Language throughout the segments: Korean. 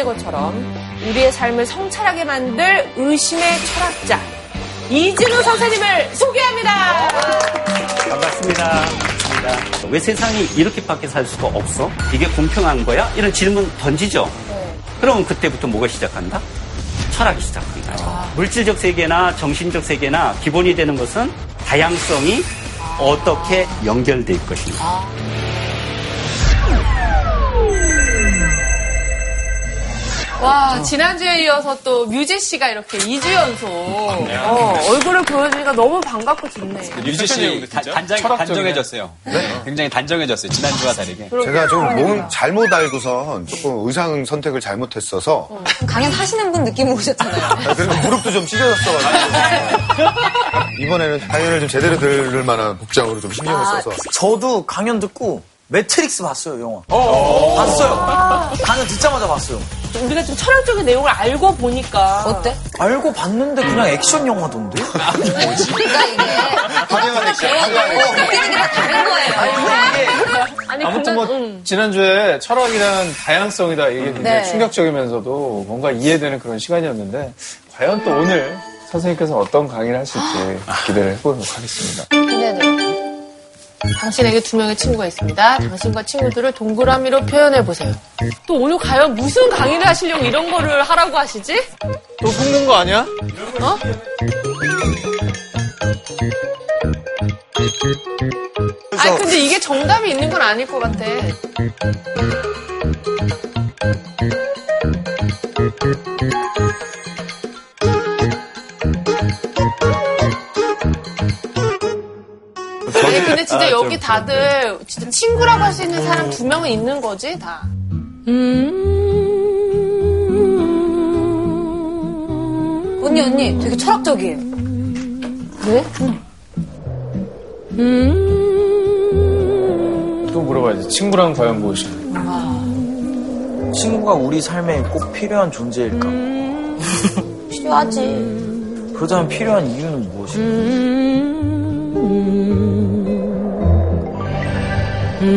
된 것처럼 우리의 삶을 성찰하게 만들 의심의 철학자 이진우 선생님을 소개합니다. 반갑습니다. 반갑습니다. 왜 세상이 이렇게밖에 살 수가 없어? 이게 공평한 거야? 이런 질문 던지죠. 그러면 그때부터 뭐가 시작한다? 철학이 시작한다. 물질적 세계나 정신적 세계나 기본이 되는 것은 다양성이 어떻게 연결될 것인가. 와, 지난주에 이어서 또 뮤지 씨가 이렇게 2주 연속 어, 얼굴을 보여주니까 너무 반갑고 좋네. 유지 씨 다- 단정, 단정해졌어요. 굉장히 단정해졌어요. 지난주와 다르게. 제가 좀 몸 잘못 알고선 조금 의상 선택을 잘못했어서 강연 하시는 분 느낌 오셨잖아요. 아, 그리고 무릎도 좀 찢어졌어가지고 이번에는 강연을 좀 제대로 들을 만한 복장으로 좀 신경을 써서 저도 강연 듣고 매트릭스 봤어요, 영화. 봤어요. 강연 듣자마자 봤어요. 우리가 좀 철학적인 내용을 알고 보니까 어때? 알고 봤는데 그냥 액션 영화던데? 그러니까 이게 화려한 액션, 화려한 액션. 다 다른 거예요. 아니 아무튼 뭐 음. 지난주에 철학이란 다양성이다 이게 굉장히 네. 충격적이면서도 뭔가 이해되는 그런 시간이었는데 과연 또 오늘 선생님께서 어떤 강의를 하실지 기대를 해보도록 하겠습니다. 네네. 당신에게 두 명의 친구가 있습니다. 당신과 친구들을 동그라미로 표현해 보세요. 또 오늘 과연 무슨 강의를 하시려고 이런 거를 하라고 하시지? 또 뽑는 거 아니야? 어? 아 근데 이게 정답이 있는 건 아닐 것 같아. 아니 근데 진짜 여기 다들 진짜 친구라고 할 수 있는 사람 두 명은 있는 거지 다. 언니, 언니, 되게 철학적이에요. 그래? 또 물어봐야지. 친구랑 과연 무엇이냐? 친구가 우리 삶에 꼭 필요한 존재일까? 필요하지. 그렇다면 필요한 이유는 무엇 일까?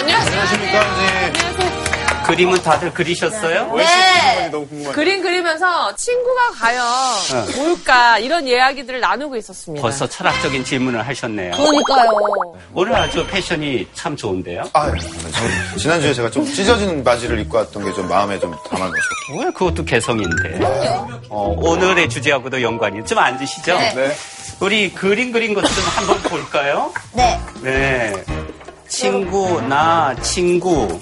안녕하십니까 선생님 그림은 다들 그리셨어요? 네. 너무 궁금해요 그림 그리면서 친구가 과연 뭘까 이런 이야기들을 나누고 있었습니다. 벌써 철학적인 질문을 하셨네요. 그러니까요. 오늘 아주 패션이 참 좋은데요. 아, 저 지난주에 제가 좀 찢어지는 바지를 입고 왔던 게 좀 마음에 좀 담아놓으셨고 왜 그것도 개성인데. 어, 오늘의 주제하고도 연관이 좀 앉으시죠? 네. 우리 그림 그린 것 좀 한번 볼까요? 네. 네. 친구, 나, 친구,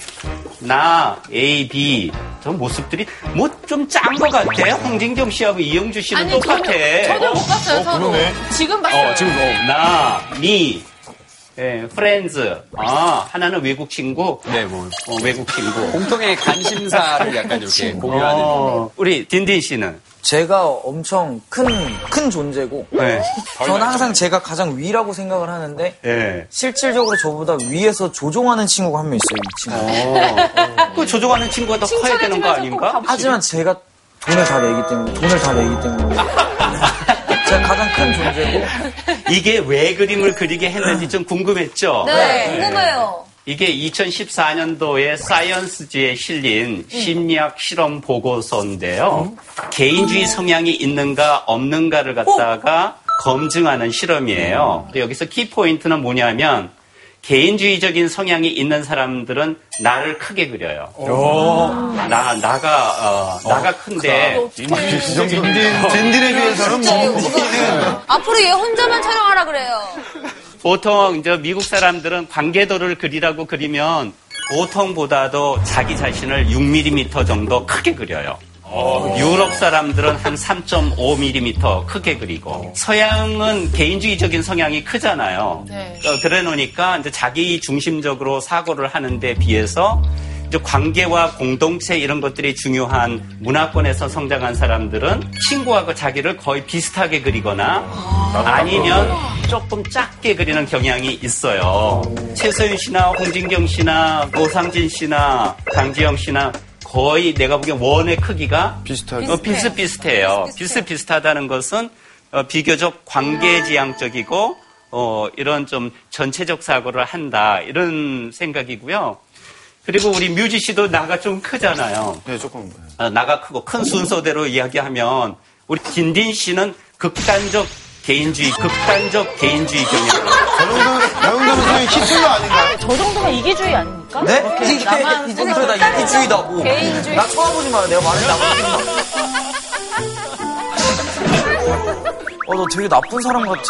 나, A, B. 저 모습들이 뭐 좀 짠 것 같아. 홍진경 씨하고 이영주 씨는 똑같아. 전혀, 전혀 못 봤어요. 서로. 그러네. 지금 봤어요. 어, 지금 어, 나, 미, 예, 프렌즈. 아, 하나는 외국 친구. 네, 뭐. 어, 외국 친구. 공통의 관심사를 약간 이렇게 공유하는. 어, 우리 딘딘 씨는 제가 엄청 큰, 큰 존재고, 네. 저는 항상 제가 가장 위라고 생각을 하는데, 예. 실질적으로 저보다 위에서 조종하는 친구가 한 명 있어요, 이 친구. 그 조종하는 친구가 더 커야 되는 거 아닌가? 하지만 제가 돈을 다 내기 때문에, 돈을 다 내기 때문에. 제가 가장 큰 존재고, 이게 왜 그림을 그리게 했는지 좀 궁금했죠? 네, 궁금해요. 이게 2014년도에 사이언스지에 실린 심리학 실험 보고서인데요. 개인주의 성향이 있는가 없는가를 갖다가 검증하는 실험이에요. 근데 여기서 키포인트는 뭐냐면 개인주의적인 성향이 있는 사람들은 나를 크게 그려요. 나, 나가, 어, 나가 큰데. 딘딘, 딘딘에 비해서는 뭐 앞으로 얘 혼자만 촬영하라 그래요. 보통 이제 미국 사람들은 관계도를 그리라고 그리면 보통보다도 자기 자신을 6mm 정도 크게 그려요. 유럽 사람들은 한 3.5mm 크게 그리고 서양은 개인주의적인 성향이 크잖아요. 네. 어, 그래 놓으니까 이제 자기 중심적으로 사고를 하는데 비해서 이제 관계와 공동체 이런 것들이 중요한 문화권에서 성장한 사람들은 친구하고 자기를 거의 비슷하게 그리거나 아니면 조금 작게 그리는 경향이 있어요. 최소윤 씨나 홍진경 씨나 노상진 씨나 강지영 씨나 거의 내가 보기엔 원의 크기가 비슷하게. 어, 비슷비슷해요. 비슷비슷하다는 것은 어, 비교적 관계지향적이고 어, 이런 좀 전체적 사고를 한다 이런 생각이고요. 그리고 우리 뮤지 씨도 나가 좀 크잖아요. 네, 조금. 어, 나가 크고 큰 순서대로 이야기하면 우리 진딘 씨는 극단적 개인주의, 극단적 개인주의 경향. 저 정도면, 저 정도면 선생님 히틀러 아닌가요? 저 정도면 이기주의 아닙니까? 네? 이게 나만 이 정도면 나 이기주의다고. 개인주의. 나 쳐다보지 마요. 내가 말했다고. 어, 너 되게 나쁜 사람 같아.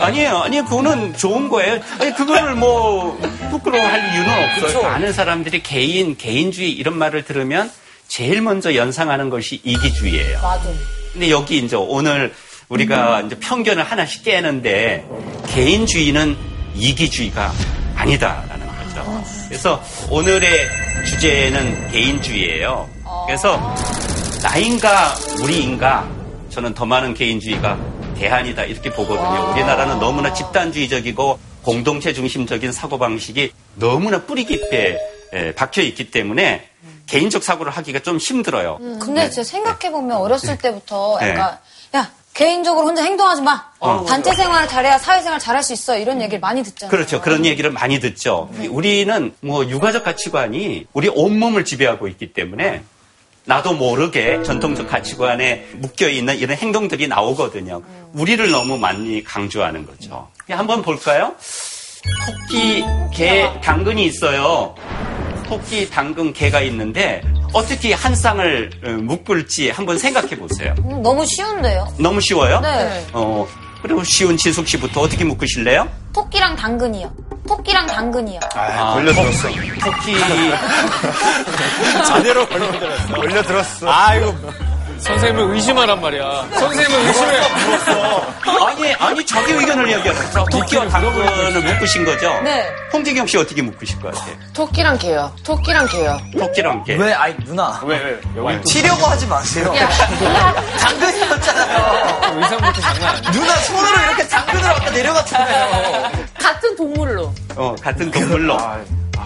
아니에요. 아니, 그거는 좋은 거예요. 아니, 그거를 뭐, 부끄러워할 이유는 없어요. 그쵸. 많은 사람들이 개인, 개인주의 이런 말을 들으면 제일 먼저 연상하는 것이 이기주의예요. 맞아. 근데 여기 이제 오늘 우리가 이제 편견을 하나씩 깨는데 개인주의는 이기주의가 아니다라는 거죠. 그래서 오늘의 주제는 개인주의예요. 그래서 나인가 우리인가 저는 더 많은 개인주의가 대안이다 이렇게 보거든요. 우리나라는 너무나 집단주의적이고 공동체 중심적인 사고방식이 너무나 뿌리 깊게 예, 박혀 있기 때문에 개인적 사고를 하기가 좀 힘들어요. 근데 진짜 생각해보면 어렸을 때부터 네. 약간, 야, 개인적으로 혼자 행동하지 마. 단체 생활 잘해야 사회생활 잘할 수 있어. 이런 얘기를 많이 듣잖아요. 그렇죠. 그런 얘기를 많이 듣죠. 우리는 뭐 육아적 가치관이 우리 온몸을 지배하고 있기 때문에 나도 모르게 전통적 가치관에 묶여 있는 이런 행동들이 나오거든요. 우리를 너무 많이 강조하는 거죠. 한번 볼까요? 토끼, 개, 당근이 있어요. 토끼, 당근, 개가 있는데 어떻게 한 쌍을 어, 묶을지 한번 생각해 보세요. 음, 너무 쉬운데요? 너무 쉬워요? 네. 어, 그리고 쉬운 지숙 씨부터 어떻게 묶으실래요? 토끼랑 당근이요. 토끼랑 당근이요. 아, 걸려들었어. 토끼, 제대로 걸려들었어. 걸려들었어. 아, 이거 선생님을 의심하란 말이야. 선생님을 의심해. 아니, 아니, 자기 의견을 거죠. 토끼와 당근을 묶으신 거죠? 네. 홍진경 씨 어떻게 묶으실 것 같아요? 토끼랑 개요. 토끼랑 개요. 토끼랑 개. 왜, 아이, 누나. 왜, 왜? 여기 치려고 하지 마세요. 당근이었잖아요. 의상부터 장난 아니야. 누나 손으로 이렇게 당근을 아까 내려갔잖아요. 같은 동물로. 어, 같은 동물로.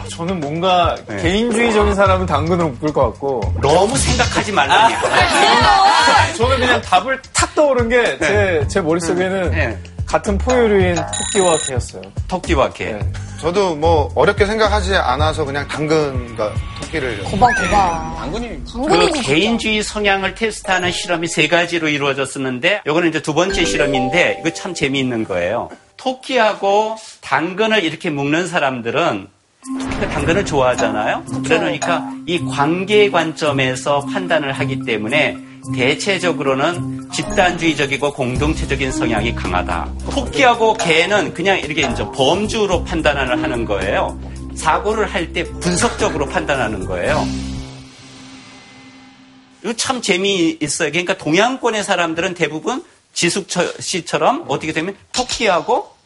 아, 아, 저는 뭔가 네. 개인주의적인 사람은 당근으로 묶을 것 같고 너무 생각하지 말라니까. 저는 그냥 답을 탁 떠오른 게 제제 머릿속에는 네. 같은 포유류인 토끼와 개였어요. 토끼와 개. 네. 저도 뭐 어렵게 생각하지 않아서 그냥 당근과 토끼를 고봐, 고봐. 당근이 그. 개인주의 성향을 테스트하는 실험이 세 가지로 이루어졌었는데, 요거는 이제 두 번째 실험인데, 이거 참 재미있는 거예요. 토끼하고 당근을 이렇게 묶는 사람들은 당근을 좋아하잖아요. 그러니까 이 관계 관점에서 판단을 하기 때문에 대체적으로는 집단주의적이고 공동체적인 성향이 강하다. 토끼하고 개는 그냥 이렇게 이제 범주로 판단을 하는 거예요. 사고를 할 때 분석적으로 판단하는 거예요. 이거 참 재미있어요. 그러니까 동양권의 사람들은 대부분 지숙 씨처럼 어떻게 되면 토끼하고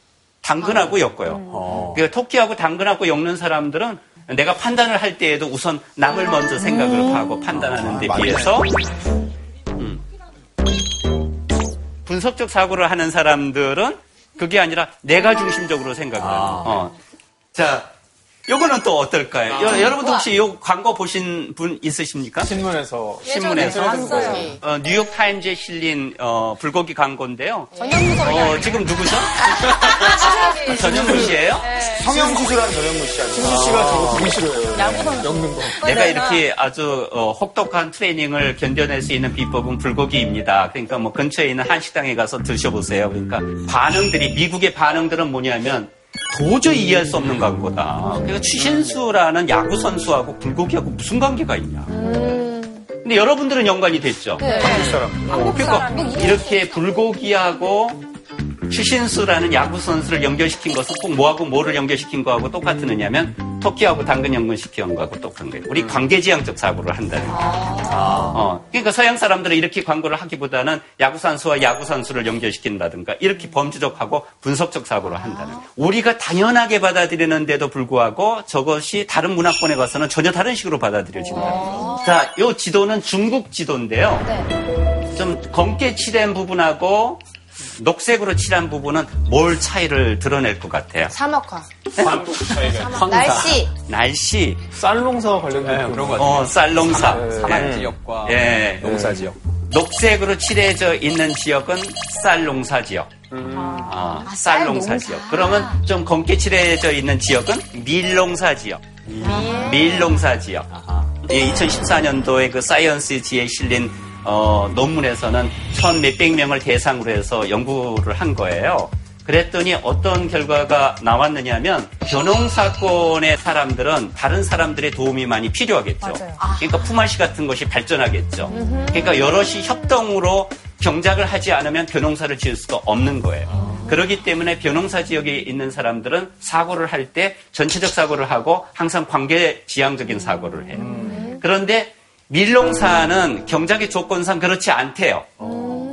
당근하고 엮어요. 그러니까 토끼하고 당근하고 엮는 사람들은 내가 판단을 할 때에도 우선 남을 먼저 생각을 하고 판단하는 데 비해서 음. 분석적 사고를 하는 사람들은 그게 아니라 내가 중심적으로 생각을 하는 어. 자, 요거는 또 어떨까요? 여, 여러분도 혹시 요 광고 보신 분 있으십니까? 신문에서 신문에서 봤어요. 어, 뉴욕 타임즈에 실린 어, 불고기 광고인데요. 전현무. 어, 지금 누구죠? 전현무 씨예요? 성형 수술한 전현무 씨 아니에요? 신수 씨가 저거 되게 싫어해요. 엮는 거. 내가 이렇게 아주 어, 혹독한 트레이닝을 견뎌낼 수 있는 비법은 불고기입니다. 그러니까 뭐 근처에 있는 한식당에 가서 드셔보세요. 그러니까 반응들이 미국의 반응들은 뭐냐면 도저히 이해할 수 없는 광고다. 그러니까 추신수라는 야구 선수하고 불고기하고 무슨 관계가 있냐. 근데 여러분들은 연관이 됐죠. 네. 그러니까 이렇게 불고기하고 추신수라는 야구 선수를 연결시킨 것은 꼭 뭐하고 뭐를 연결시킨 거하고 똑같은 의냐면 토끼하고 당근 연결시킨 거하고 똑같은 거예요. 우리 관계지향적 사고를 한다는 거예요. 어, 그러니까 서양 사람들은 이렇게 광고를 하기보다는 야구 선수와 야구 선수를 연결시킨다든가 이렇게 범주적하고 분석적 사고를 한다는 거예요. 우리가 당연하게 받아들이는데도 불구하고 저것이 다른 문화권에 가서는 전혀 다른 식으로 받아들여진다는 거예요. 자, 요 지도는 중국 지도인데요. 네. 좀 검게 칠한 부분하고 녹색으로 칠한 부분은 뭘 차이를 드러낼 것 같아요? 사막화. 날씨. 날씨, 쌀농사와 관련된 네, 그런 거 같아요. 어, 쌀농사. 네. 사막 지역과 예. 농사 지역. 녹색으로 칠해져 있는 지역은 쌀 농사 지역. 아, 쌀 농사 지역. 그러면 좀 검게 칠해져 있는 지역은 밀 농사 지역. 밀 농사 지역. 예, 2014년도에 그 사이언스 지에 실린 어, 논문에서는 천 몇백 명을 대상으로 해서 연구를 한 거예요. 그랬더니 어떤 결과가 나왔느냐면 변홍 사건의 사람들은 다른 사람들의 도움이 많이 필요하겠죠. 그러니까 품앗이 같은 것이 발전하겠죠. 그러니까 여럿이 협동으로 경작을 하지 않으면 변홍사를 지을 수가 없는 거예요. 그렇기 때문에 변홍사 지역에 있는 사람들은 사고를 할 때 전체적 사고를 하고 항상 관계 지향적인 사고를 해요. 그런데 밀농사는 경작의 조건상 그렇지 않대요.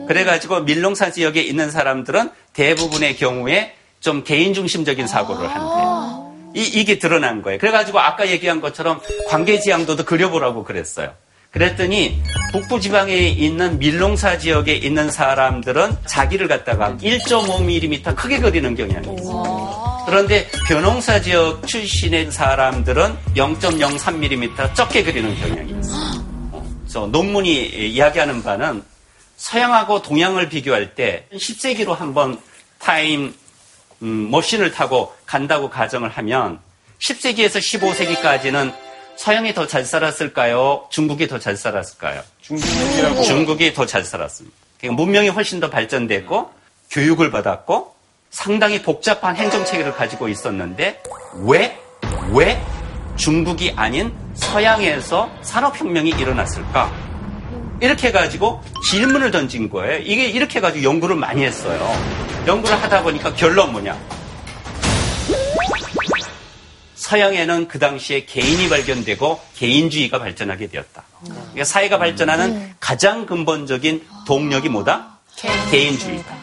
그래가지고 밀농사 지역에 있는 사람들은 대부분의 경우에 좀 개인 중심적인 사고를 한대요. 이, 이게 드러난 거예요. 그래가지고 아까 얘기한 것처럼 관계지향도도 그려보라고 그랬어요. 그랬더니 북부 지방에 있는 밀농사 지역에 있는 사람들은 자기를 갖다가 1.5mm 크게 그리는 경향이 있어요. 그런데 변홍사 지역 출신의 사람들은 0.03mm 적게 그리는 경향이 있어요. 그래서 논문이 이야기하는 바는 서양하고 동양을 비교할 때 10세기로 한번 타임 음, 머신을 타고 간다고 가정을 하면 10세기에서 15세기까지는 서양이 더 잘 살았을까요? 중국이 더 잘 살았을까요? 중국이라고. 중국이 더 잘 살았습니다. 그러니까 문명이 훨씬 더 발전됐고 교육을 받았고 상당히 복잡한 행정 체계를 가지고 있었는데 왜, 왜 중국이 아닌 서양에서 산업혁명이 일어났을까? 이렇게 해가지고 질문을 던진 거예요. 이게 이렇게 해가지고 연구를 많이 했어요. 연구를 하다 보니까 결론 뭐냐? 서양에는 그 당시에 개인이 발견되고 개인주의가 발전하게 되었다. 그러니까 사회가 발전하는 가장 근본적인 동력이 뭐다? 개인주의다.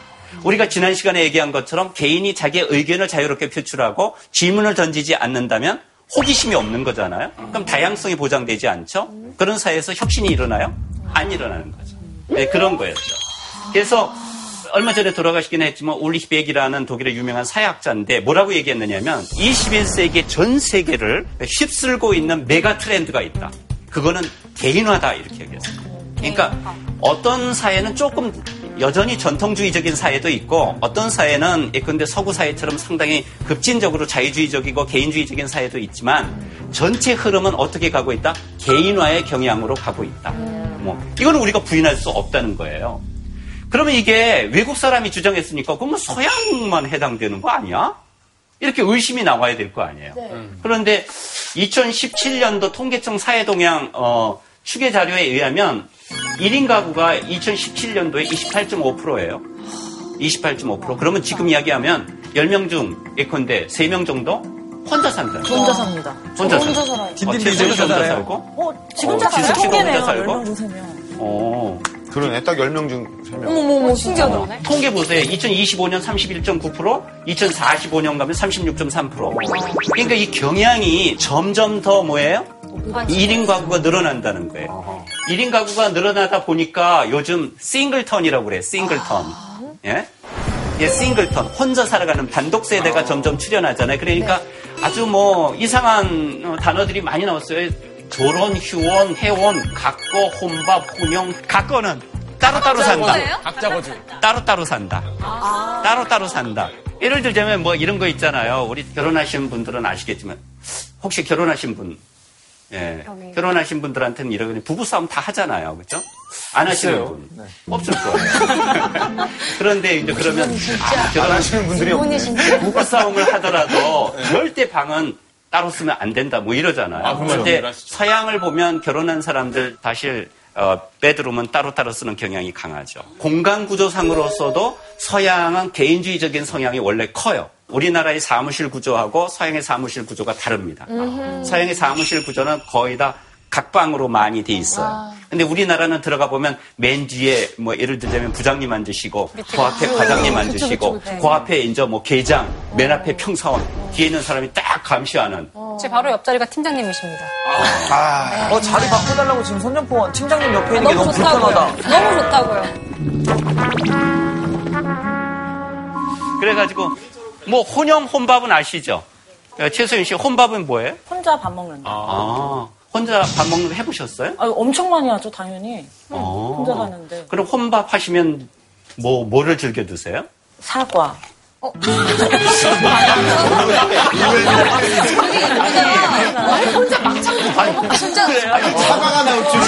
우리가 지난 시간에 얘기한 것처럼 개인이 자기의 의견을 자유롭게 표출하고 질문을 던지지 않는다면 호기심이 없는 거잖아요. 그럼 다양성이 보장되지 않죠? 그런 사회에서 혁신이 일어나요? 안 일어나는 거죠. 네, 그런 거였죠. 그래서 얼마 전에 돌아가시긴 했지만 울리히 백이라는 독일의 유명한 사회학자인데 뭐라고 얘기했느냐면 21세기 전 세계를 휩쓸고 있는 메가 트렌드가 있다. 그거는 개인화다 이렇게 얘기했어요. 그러니까 어떤 사회는 조금 여전히 전통주의적인 사회도 있고 어떤 사회는 예컨대 서구 사회처럼 상당히 급진적으로 자유주의적이고 개인주의적인 사회도 있지만 전체 흐름은 어떻게 가고 있다? 개인화의 경향으로 가고 있다. 뭐 이거는 우리가 부인할 수 없다는 거예요. 그러면 이게 외국 사람이 주장했으니까 그러면 서양만 해당되는 거 아니야? 이렇게 의심이 나와야 될 거 아니에요. 그런데 2017년도 통계청 사회동향 어, 추계 자료에 의하면 1인 가구가 2017년도에 28.5%예요. 28.5%. 그러면 지금 이야기하면 10명 중 예컨대 3명 정도 혼자 산다. 혼자 삽니다. 혼자 혼자 산다. 살아요. 딘딘 어, 혼자 살아요. 살고? 어, 지금 어, 딱 지숙 씨가 통계네요. 혼자 살고? 10명 중 3명. 어. 그러네. 딱 10명 중 3명. 어머머머, 신기하다. 통계 보세요. 2025년 31.9%, 2045년 가면 36.3%. 그러니까 이 경향이 점점 더 뭐예요? 1인 가구가 늘어난다는 거예요. 1인 가구가 늘어나다 보니까 요즘 singleton이라고 그래요. singleton. 예? 예, singleton. 혼자 살아가는 단독 세대가 점점 출현하잖아요. 그러니까 아주 뭐 이상한 어, 단어들이 많이 나왔어요. 졸혼, 휴혼, 해혼, 각거, 혼밥, 혼영. 각거는 따로따로 산다. 각자 거주. 따로따로 산다. 따로따로 산다. 예를 들자면 뭐 이런 거 있잖아요. 우리 결혼하신 분들은 아시겠지만 혹시 결혼하신 분 예. 결혼하신 분들한테는 이런 부부싸움 다 하잖아요. 그죠? 안 하시는. 분. 네. 없을 거예요. 그런데 이제 그러면 아, 결혼 하시는 분들이 없네. 부부싸움을 하더라도 절대 방은 따로 쓰면 안 된다 뭐 이러잖아요. 아. 그런데. 서양을 보면 결혼한 사람들 사실 어, 베드룸은 따로따로 쓰는 경향이 강하죠. 공간 구조상으로서도 서양은 개인주의적인 성향이 원래 커요. 우리나라의 사무실 구조하고 서양의 사무실 구조가 다릅니다. 서양의 사무실 구조는 거의 다 각방으로 많이 돼 있어요. 근데 우리나라는 들어가 보면 맨 뒤에 뭐 예를 들자면 부장님 앉으시고 그 앞에 과장님 앉으시고 그 앞에 이제 뭐 계장, 맨 앞에 평사원, 뒤에 있는 사람이 딱 감시하는 제 바로 옆자리가 팀장님이십니다. 어, 자리 바꿔달라고 지금 손정포 팀장님 옆에 있는 게 너무 좋다고요. 불편하다. 너무 좋다고요. 그래가지고 뭐 혼영 혼밥은 아시죠? 어, 최소연 씨 혼밥은 뭐예요? 혼자 밥 먹는다. 아, 혼자 밥 먹는 거 해보셨어요? 아, 엄청 많이 하죠, 당연히. 어. 혼자 사는데. 그럼 혼밥 하시면 뭐 뭐를 즐겨 드세요? 사과. 혼자 막창 진짜 사과가 나올 줄.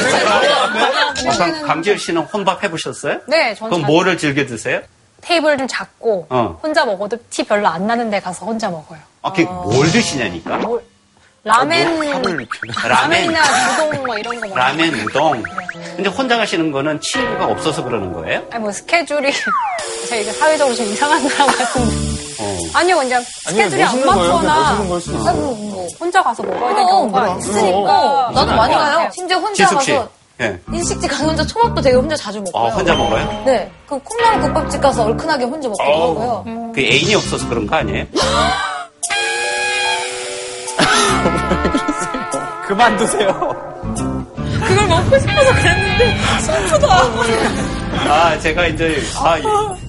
그럼 강지열 씨는 혼밥 해보셨어요? 네, 저는 그럼 잘- 뭐를 즐겨 드세요? 테이블 좀 작고 어. 혼자 먹어도 티 별로 안 나는 데 가서 혼자 먹어요. 아, 그게 뭘 드시냐니까? 뭘- 라멘, 라멘, 라멘이나 우동 뭐 이런 거 먹어요. 라멘, 우동. 근데 혼자 가시는 거는 친구가 없어서 그러는 거예요? 아니 뭐 스케줄이 저희가 사회적으로 좀 이상한 사람 같은데. 어. 아니요, 그냥 스케줄이 안 멋있는 거예요. 그냥 맞거나 멋있는 걸 수도 있어. 뭐 혼자 가서 먹어야 될 어, 경우가 있으니까. 나도 많이 어. 가요. 심지어 혼자 지숙 씨. 가서 예. 일식집 가서 혼자 초밥도 되게 혼자 자주 먹고요. 어, 혼자 먹어요? 네. 그 콩나물 국밥집 가서 얼큰하게 혼자 먹기도 하고요. 그 애인이 없어서 그런 거 아니에요? 그만두세요. 그걸 먹고 싶어서 그랬는데, 슬프다. 아, 제가 이제, 아, 이-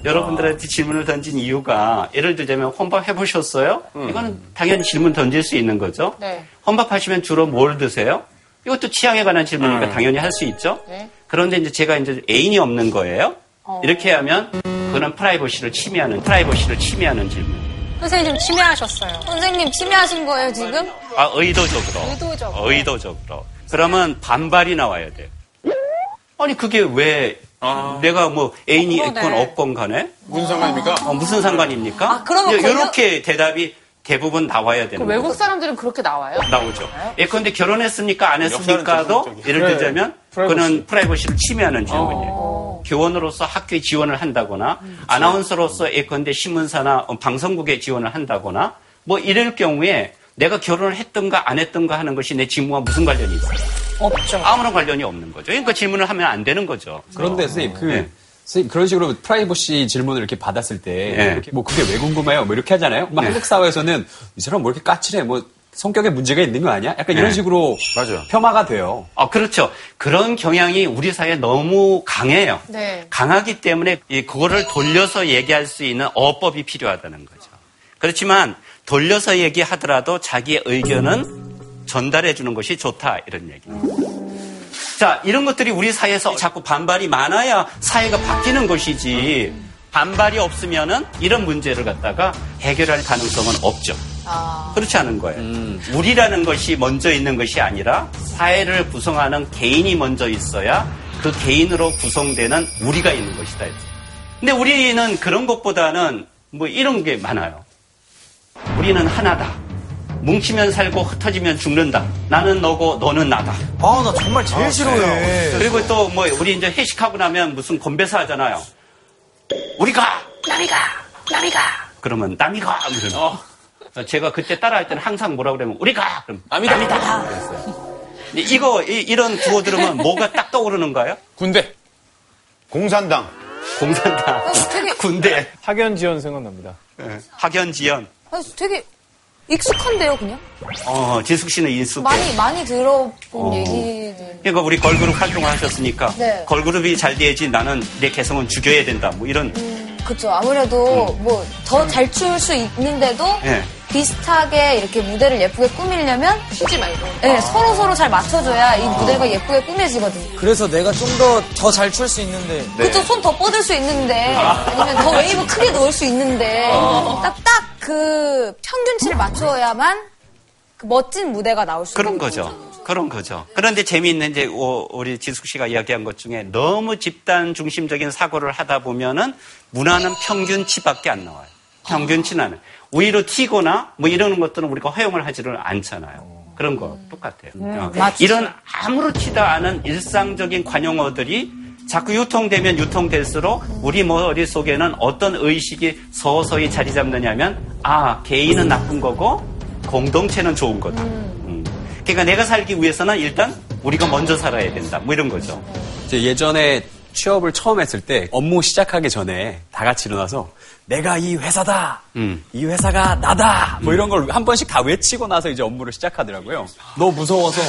여러분들한테 질문을 던진 이유가, 예를 들자면, 혼밥 해보셨어요? 이거는 당연히 질문 던질 수 있는 거죠? 네. 혼밥 하시면 주로 뭘 드세요? 이것도 취향에 관한 질문이니까 당연히 할 수 있죠? 네. 그런데 이제 제가 이제 애인이 없는 거예요? 이렇게 하면, 그거는 프라이버시를 침해하는, 프라이버시를 침해하는 질문. 선생님 좀 침해하셨어요. 선생님 침해하신 거예요, 지금? 아, 의도적으로. 의도적으로. 의도적으로. 그러면 반발이 나와야 돼요. 아니, 그게 왜, 내가 뭐 애인이. 있건 없건 간에? 무슨 상관입니까? 어, 무슨 상관입니까? 아, 그러면 이렇게 대답이 대부분 나와야 그 되는 외국 거죠. 사람들은 그렇게 나와요? 나오죠. 예컨대 결혼했습니까? 안 했습니까도 예를 들자면 프라이버시. 그는 프라이버시를 침해하는 질문이에요. 교원으로서 학교에 지원을 한다거나 아나운서로서 예컨대 신문사나 어, 방송국에 지원을 한다거나 뭐 이럴 경우에 내가 결혼을 했던가 안 했던가 하는 것이 내 직무와 무슨 관련이 있어요? 없죠. 아무런 관련이 없는 거죠. 그러니까 질문을 하면 안 되는 거죠. 그런데 선생님 그 네. 선생님 그런 식으로 프라이버시 질문을 이렇게 받았을 때 네. 이렇게 뭐 그게 왜 궁금해요? 뭐 이렇게 하잖아요. 뭐 네. 한국 사회에서는 이 사람 뭐 이렇게 까칠해? 뭐 성격에 문제가 있는 거 아니야? 약간 이런 네. 식으로 맞아요. 폄하가 돼요. 아, 그렇죠. 그런 경향이 우리 사회에 너무 강해요. 네. 강하기 때문에 이 그거를 돌려서 얘기할 수 있는 어법이 필요하다는 거죠. 그렇지만 돌려서 얘기하더라도 자기의 의견은 전달해 주는 것이 좋다 이런 얘기입니다. 자, 이런 것들이 우리 사회에서 자꾸 반발이 많아야 사회가 바뀌는 것이지 반발이 없으면은 이런 문제를 갖다가 해결할 가능성은 없죠. 그렇지 않은 거예요. 우리라는 것이 먼저 있는 것이 아니라 사회를 구성하는 개인이 먼저 있어야 그 개인으로 구성되는 우리가 있는 것이다. 근데 우리는 그런 것보다는 뭐 이런 게 많아요. 우리는 하나다. 뭉치면 살고 흩어지면 죽는다. 나는 너고 너는 나다. 아, 나 정말 제일 싫어요. 그리고 또 뭐 우리 이제 회식하고 나면 무슨 건배사 하잖아요. 우리가 남이가 남이가 그러면 남이가 이러면 제가 그때 따라할 때는 항상 뭐라 그러면 우리가 그럼 남이다. 남이다 그랬어요. 이거 이, 런 구호 들으면 뭐가 딱 떠오르는가요? 군대. 공산당. 공산당, 군대, 학연 지원 생각납니다. 예, 학연 지연. 아, 되게 익숙한데요, 그냥? 어, 지숙 씨는 인숙해. 많이, 많이 들어본 어. 얘기들. 그러니까 우리 걸그룹 활동을 하셨으니까 네. 걸그룹이 잘 돼야지 나는 내 개성은 죽여야 된다. 뭐 이런 그쵸. 아무래도 뭐더 잘 출 수 있는데도 예. 비슷하게 이렇게 무대를 예쁘게 꾸미려면 쉬지 말고. 네, 서로 서로 잘 맞춰줘야 이 무대가 예쁘게 꾸며지거든요. 그래서 내가 좀 더 더 잘 출 수 있는데. 그쵸, 손 더 뻗을 수 있는데, 아니면 더 웨이브 크게 넣을 수 있는데, 딱, 딱 그 평균치를 맞춰야만 그 멋진 무대가 나올 수 그런 있는 거죠. 그런 거죠. 그런데 재미있는 이제 오- 우리 지숙 씨가 이야기한 것 중에 너무 집단 중심적인 사고를 하다 보면은 문화는 평균치밖에 안 나와요. 평균치는 안. 오히려 튀거나 뭐 이러는 것들은 우리가 허용을 하지를 않잖아요. 그런 거 똑같아요. 어. 이런 아무렇지도 않은 일상적인 관용어들이 자꾸 유통되면 유통될수록 우리 머릿속에는 어떤 의식이 서서히 자리 잡느냐면 아 개인은 나쁜 거고 공동체는 좋은 거다. 음. 그러니까 내가 살기 위해서는 일단 우리가 먼저 살아야 된다. 뭐 이런 거죠. 예전에 취업을 처음 했을 때 업무 시작하기 전에 다 같이 일어나서 내가 이 회사다. 음. 이 회사가 나다. 뭐 이런 걸 한 번씩 다 외치고 나서 이제 업무를 시작하더라고요. 너무 무서워서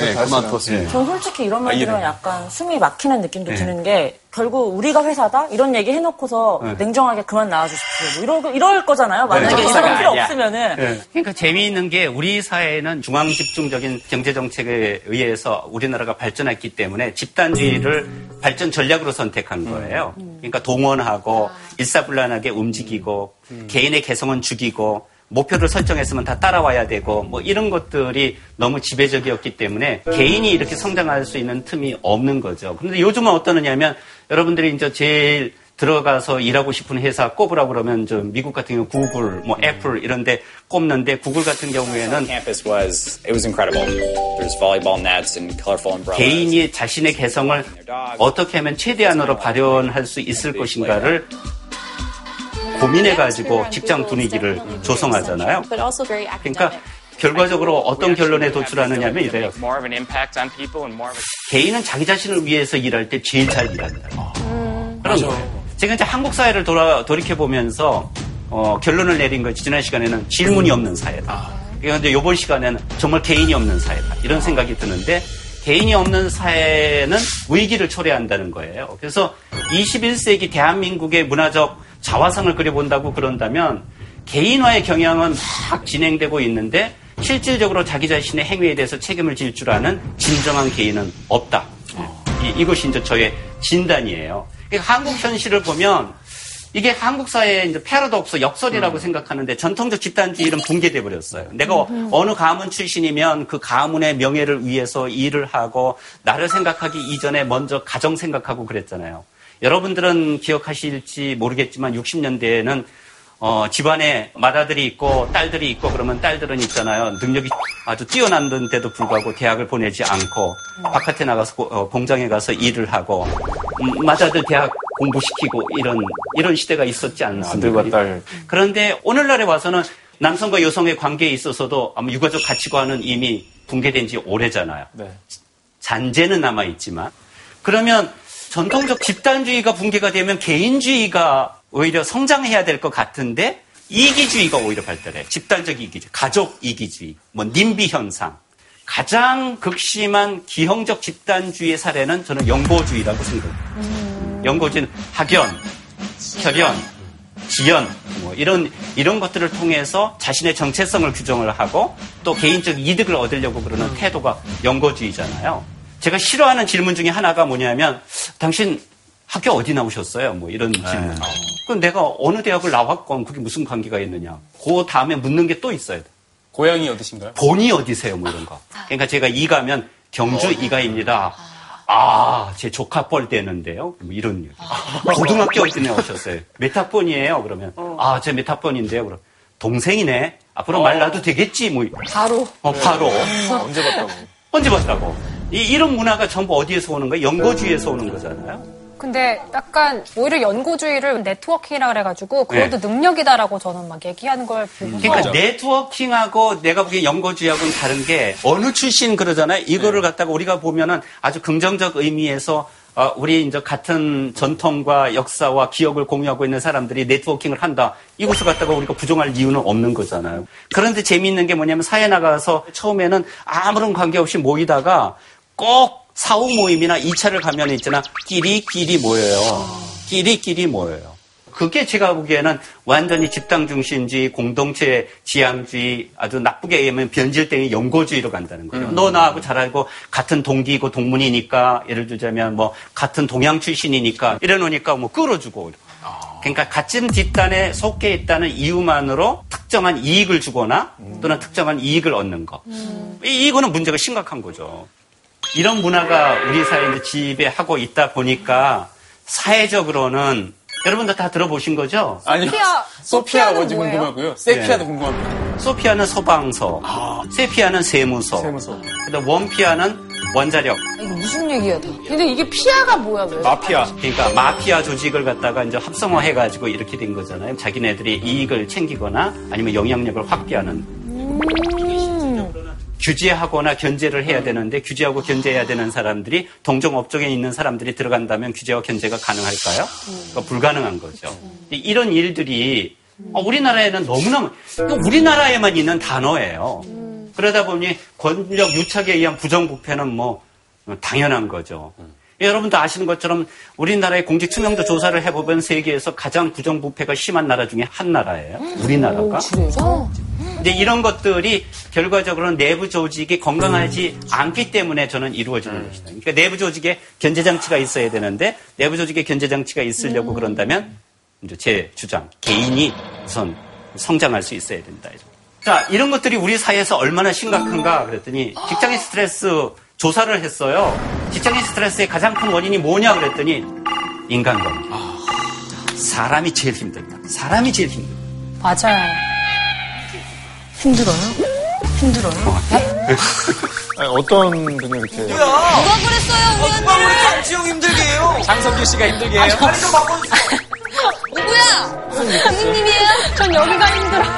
네, 그만뒀습니다. 전 솔직히 이런 말 아, 들으면 이래. 약간 숨이 막히는 느낌도 네. 드는 게 결국 우리가 회사다 이런 얘기 해놓고서 네. 냉정하게 그만 나와주십시오. 뭐 이럴 이럴 거잖아요. 만약에 이 사람 필요 없으면은 그러니까 재미있는 게 우리 사회는 중앙 집중적인 경제 정책에 의해서 우리나라가 발전했기 때문에 집단주의를 발전 전략으로 선택한 거예요. 그러니까 동원하고 일사불란하게 움직이고 개인의 개성은 죽이고 목표를 설정했으면 다 따라와야 되고 뭐 이런 것들이 너무 지배적이었기 때문에 개인이 이렇게 성장할 수 있는 틈이 없는 거죠. 그런데 요즘은 어떠느냐면 여러분들이 이제 제일 들어가서 일하고 싶은 회사 꼽으라고 그러면 저 미국 같은 경우 구글, 뭐 애플 이런 데 꼽는데 구글 같은 경우에는. 개인이 자신의 개성을 어떻게 하면 최대한으로 발현할 수 있을 것인가를 고민해가지고 직장 분위기를 조성하잖아요. But also very 그러니까. 결과적으로 어떤 결론에 도출하느냐면 이래요. 개인은 자기 자신을 위해서 일할 때 제일 잘 일한다. 그런 거예요. 제가 이제 한국 사회를 돌아, 돌이켜보면서 어, 결론을 내린 거 지난 시간에는 질문이 없는 사회다. 그런데 이번 시간에는 정말 개인이 없는 사회다. 이런 생각이 드는데 개인이 없는 사회는 위기를 초래한다는 거예요. 그래서 21세기 대한민국의 문화적 자화상을 그려본다고 그런다면 개인화의 경향은 막 진행되고 있는데 실질적으로 자기 자신의 행위에 대해서 책임을 질 줄 아는 진정한 개인은 없다. 이, 이것이 이제 저의 진단이에요. 그러니까 한국 현실을 보면 이게 한국 사회의 이제 패러독스 역설이라고 생각하는데 전통적 집단주의는 붕괴돼 버렸어요. 내가 어느 가문 출신이면 그 가문의 명예를 위해서 일을 하고 나를 생각하기 이전에 먼저 가정 생각하고 그랬잖아요. 여러분들은 기억하실지 모르겠지만 60년대에는 어, 집안에 맏아들이 있고 딸들이 있고 그러면 딸들은 있잖아요. 능력이 아주 뛰어난데도 불구하고 대학을 보내지 않고 바깥에 나가서 고- 어, 공장에 가서 일을 하고 음, 맏아들 대학 공부시키고 이런 이런 시대가 있었지 않습니까? 아들과 딸. 그런데 오늘날에 와서는 남성과 여성의 관계에 있어서도 아마 유가족 가치관은 이미 붕괴된 지 오래잖아요. 네. 잔재는 남아 있지만 그러면 전통적 집단주의가 붕괴가 되면 개인주의가 오히려 성장해야 될 것 같은데 이기주의가 오히려 발달해. 집단적 이기주의, 가족 이기주의, 뭐 님비 현상. 가장 극심한 기형적 집단주의의 사례는 저는 영고주의라고 생각해요. 영고주의는 학연, 혈연, 지연, 뭐 이런 이런 것들을 통해서 자신의 정체성을 규정을 하고 또 개인적 이득을 얻으려고 그러는 태도가 영고주의잖아요. 제가 싫어하는 질문 중에 하나가 뭐냐면 당신 학교 어디 나오셨어요? 뭐 이런 질문. 그럼 내가 어느 대학을 나왔건 그게 무슨 관계가 있느냐? 그 다음에 묻는 게 또 있어야 돼. 고향이 어디신가요? 본이 어디세요? 뭐 이런 거. 그러니까 제가 이가면 경주 이가입니다. 아, 제 조카 뻘 되는데요. 뭐 이런 얘기. 고등학교 어디 나오셨어요? 몇 학번이에요? 그러면 아, 제몇 학번인데요. 그럼 동생이네. 앞으로 말 놔도 되겠지. 뭐 바로. 어, 바로 언제 봤다고? 언제 봤다고? 이, 이런 문화가 전부 어디에서 오는 거예요? 영고주의에서 오는 거잖아요. 근데 약간 오히려 연고주의를 네트워킹이라 그래가지고 그것도 능력이다라고 저는 막 얘기하는 걸 보고서 그러니까 네트워킹하고 내가 보기엔 연고주의하고는 다른 게 어느 출신 그러잖아요. 이거를 갖다가 우리가 보면은 아주 긍정적 의미에서 어, 우리 이제 같은 전통과 역사와 기억을 공유하고 있는 사람들이 네트워킹을 한다. 이것을 갖다가 우리가 부정할 이유는 없는 거잖아요. 그런데 재미있는 게 뭐냐면 사회 나가서 처음에는 아무런 관계 없이 모이다가 꼭 사후 모임이나 2차를 가면 있잖아. 끼리끼리 모여요. 끼리끼리 모여요. 그게 제가 보기에는 완전히 집단 중심주의, 공동체 지향주의, 아주 나쁘게 얘기하면 변질된 연고주의로 간다는 거예요. 너 나하고 잘 알고 같은 동기이고 동문이니까 예를 들자면 뭐 같은 동양 출신이니까 이래놓으니까 뭐 끌어주고 그러니까 같은 집단에 속해 있다는 이유만으로 특정한 이익을 주거나 또는 특정한 이익을 얻는 거. 이- 이거는 문제가 심각한 거죠. 이런 문화가 우리 사회에 이제 지배하고 있다 보니까 사회적으로는 여러분들 다 들어보신 거죠? 아니요. 소피아, 뭔지? 궁금하고요. 세피아도 네. 궁금합니다. 소피아는 소방서, 세피아는 세무서, 세무서. 그다음 원피아는 원자력. 이거 무슨 얘기야, 다. 근데 이게 피아가 뭐야, 왜? 마피아. 그러니까 마피아 조직을 갖다가 이제 합성화해가지고 이렇게 된 거잖아요. 자기네들이 이익을 챙기거나 아니면 영향력을 확대하는. 규제하거나 견제를 해야 되는데 규제하고 견제해야 되는 사람들이 동종 업종에 있는 사람들이 들어간다면 규제와 견제가 가능할까요? 그러니까 불가능한 거죠. 이런 일들이 어, 우리나라에는 너무나 우리나라에만 있는 단어예요. 그러다 보니 권력 유착에 의한 부정부패는 뭐 당연한 거죠. 여러분도 아시는 것처럼 우리나라의 공직 투명도 조사를 해보면 세계에서 가장 부정부패가 심한 나라 중에 한 나라예요. 우리나라가. 이제 이런 것들이 결과적으로는 내부 조직이 건강하지 않기 때문에 저는 이루어지는 것이다. 그러니까 내부 조직에 견제 장치가 있어야 되는데 내부 조직에 견제 장치가 있으려고 그런다면 이제 제 주장 개인이 우선 성장할 수 있어야 된다. 자 이런 것들이 우리 사회에서 얼마나 심각한가 그랬더니 직장인 스트레스 조사를 했어요. 직장인 스트레스의 가장 큰 원인이 뭐냐 그랬더니 인간관계. 사람이 제일 힘들다. 사람이 제일 힘들다. 맞아요. 힘들어요? 힘들어요? 아니, 어떤 분이 이렇게. 누가 그랬어요, 우리 누가 우리? 장지영 힘들게 해요? 장성규 씨가 힘들게 해요. 빨리 좀 바꿔주세요. 누구야? 선생님이에요? 전 여기가 힘들어요.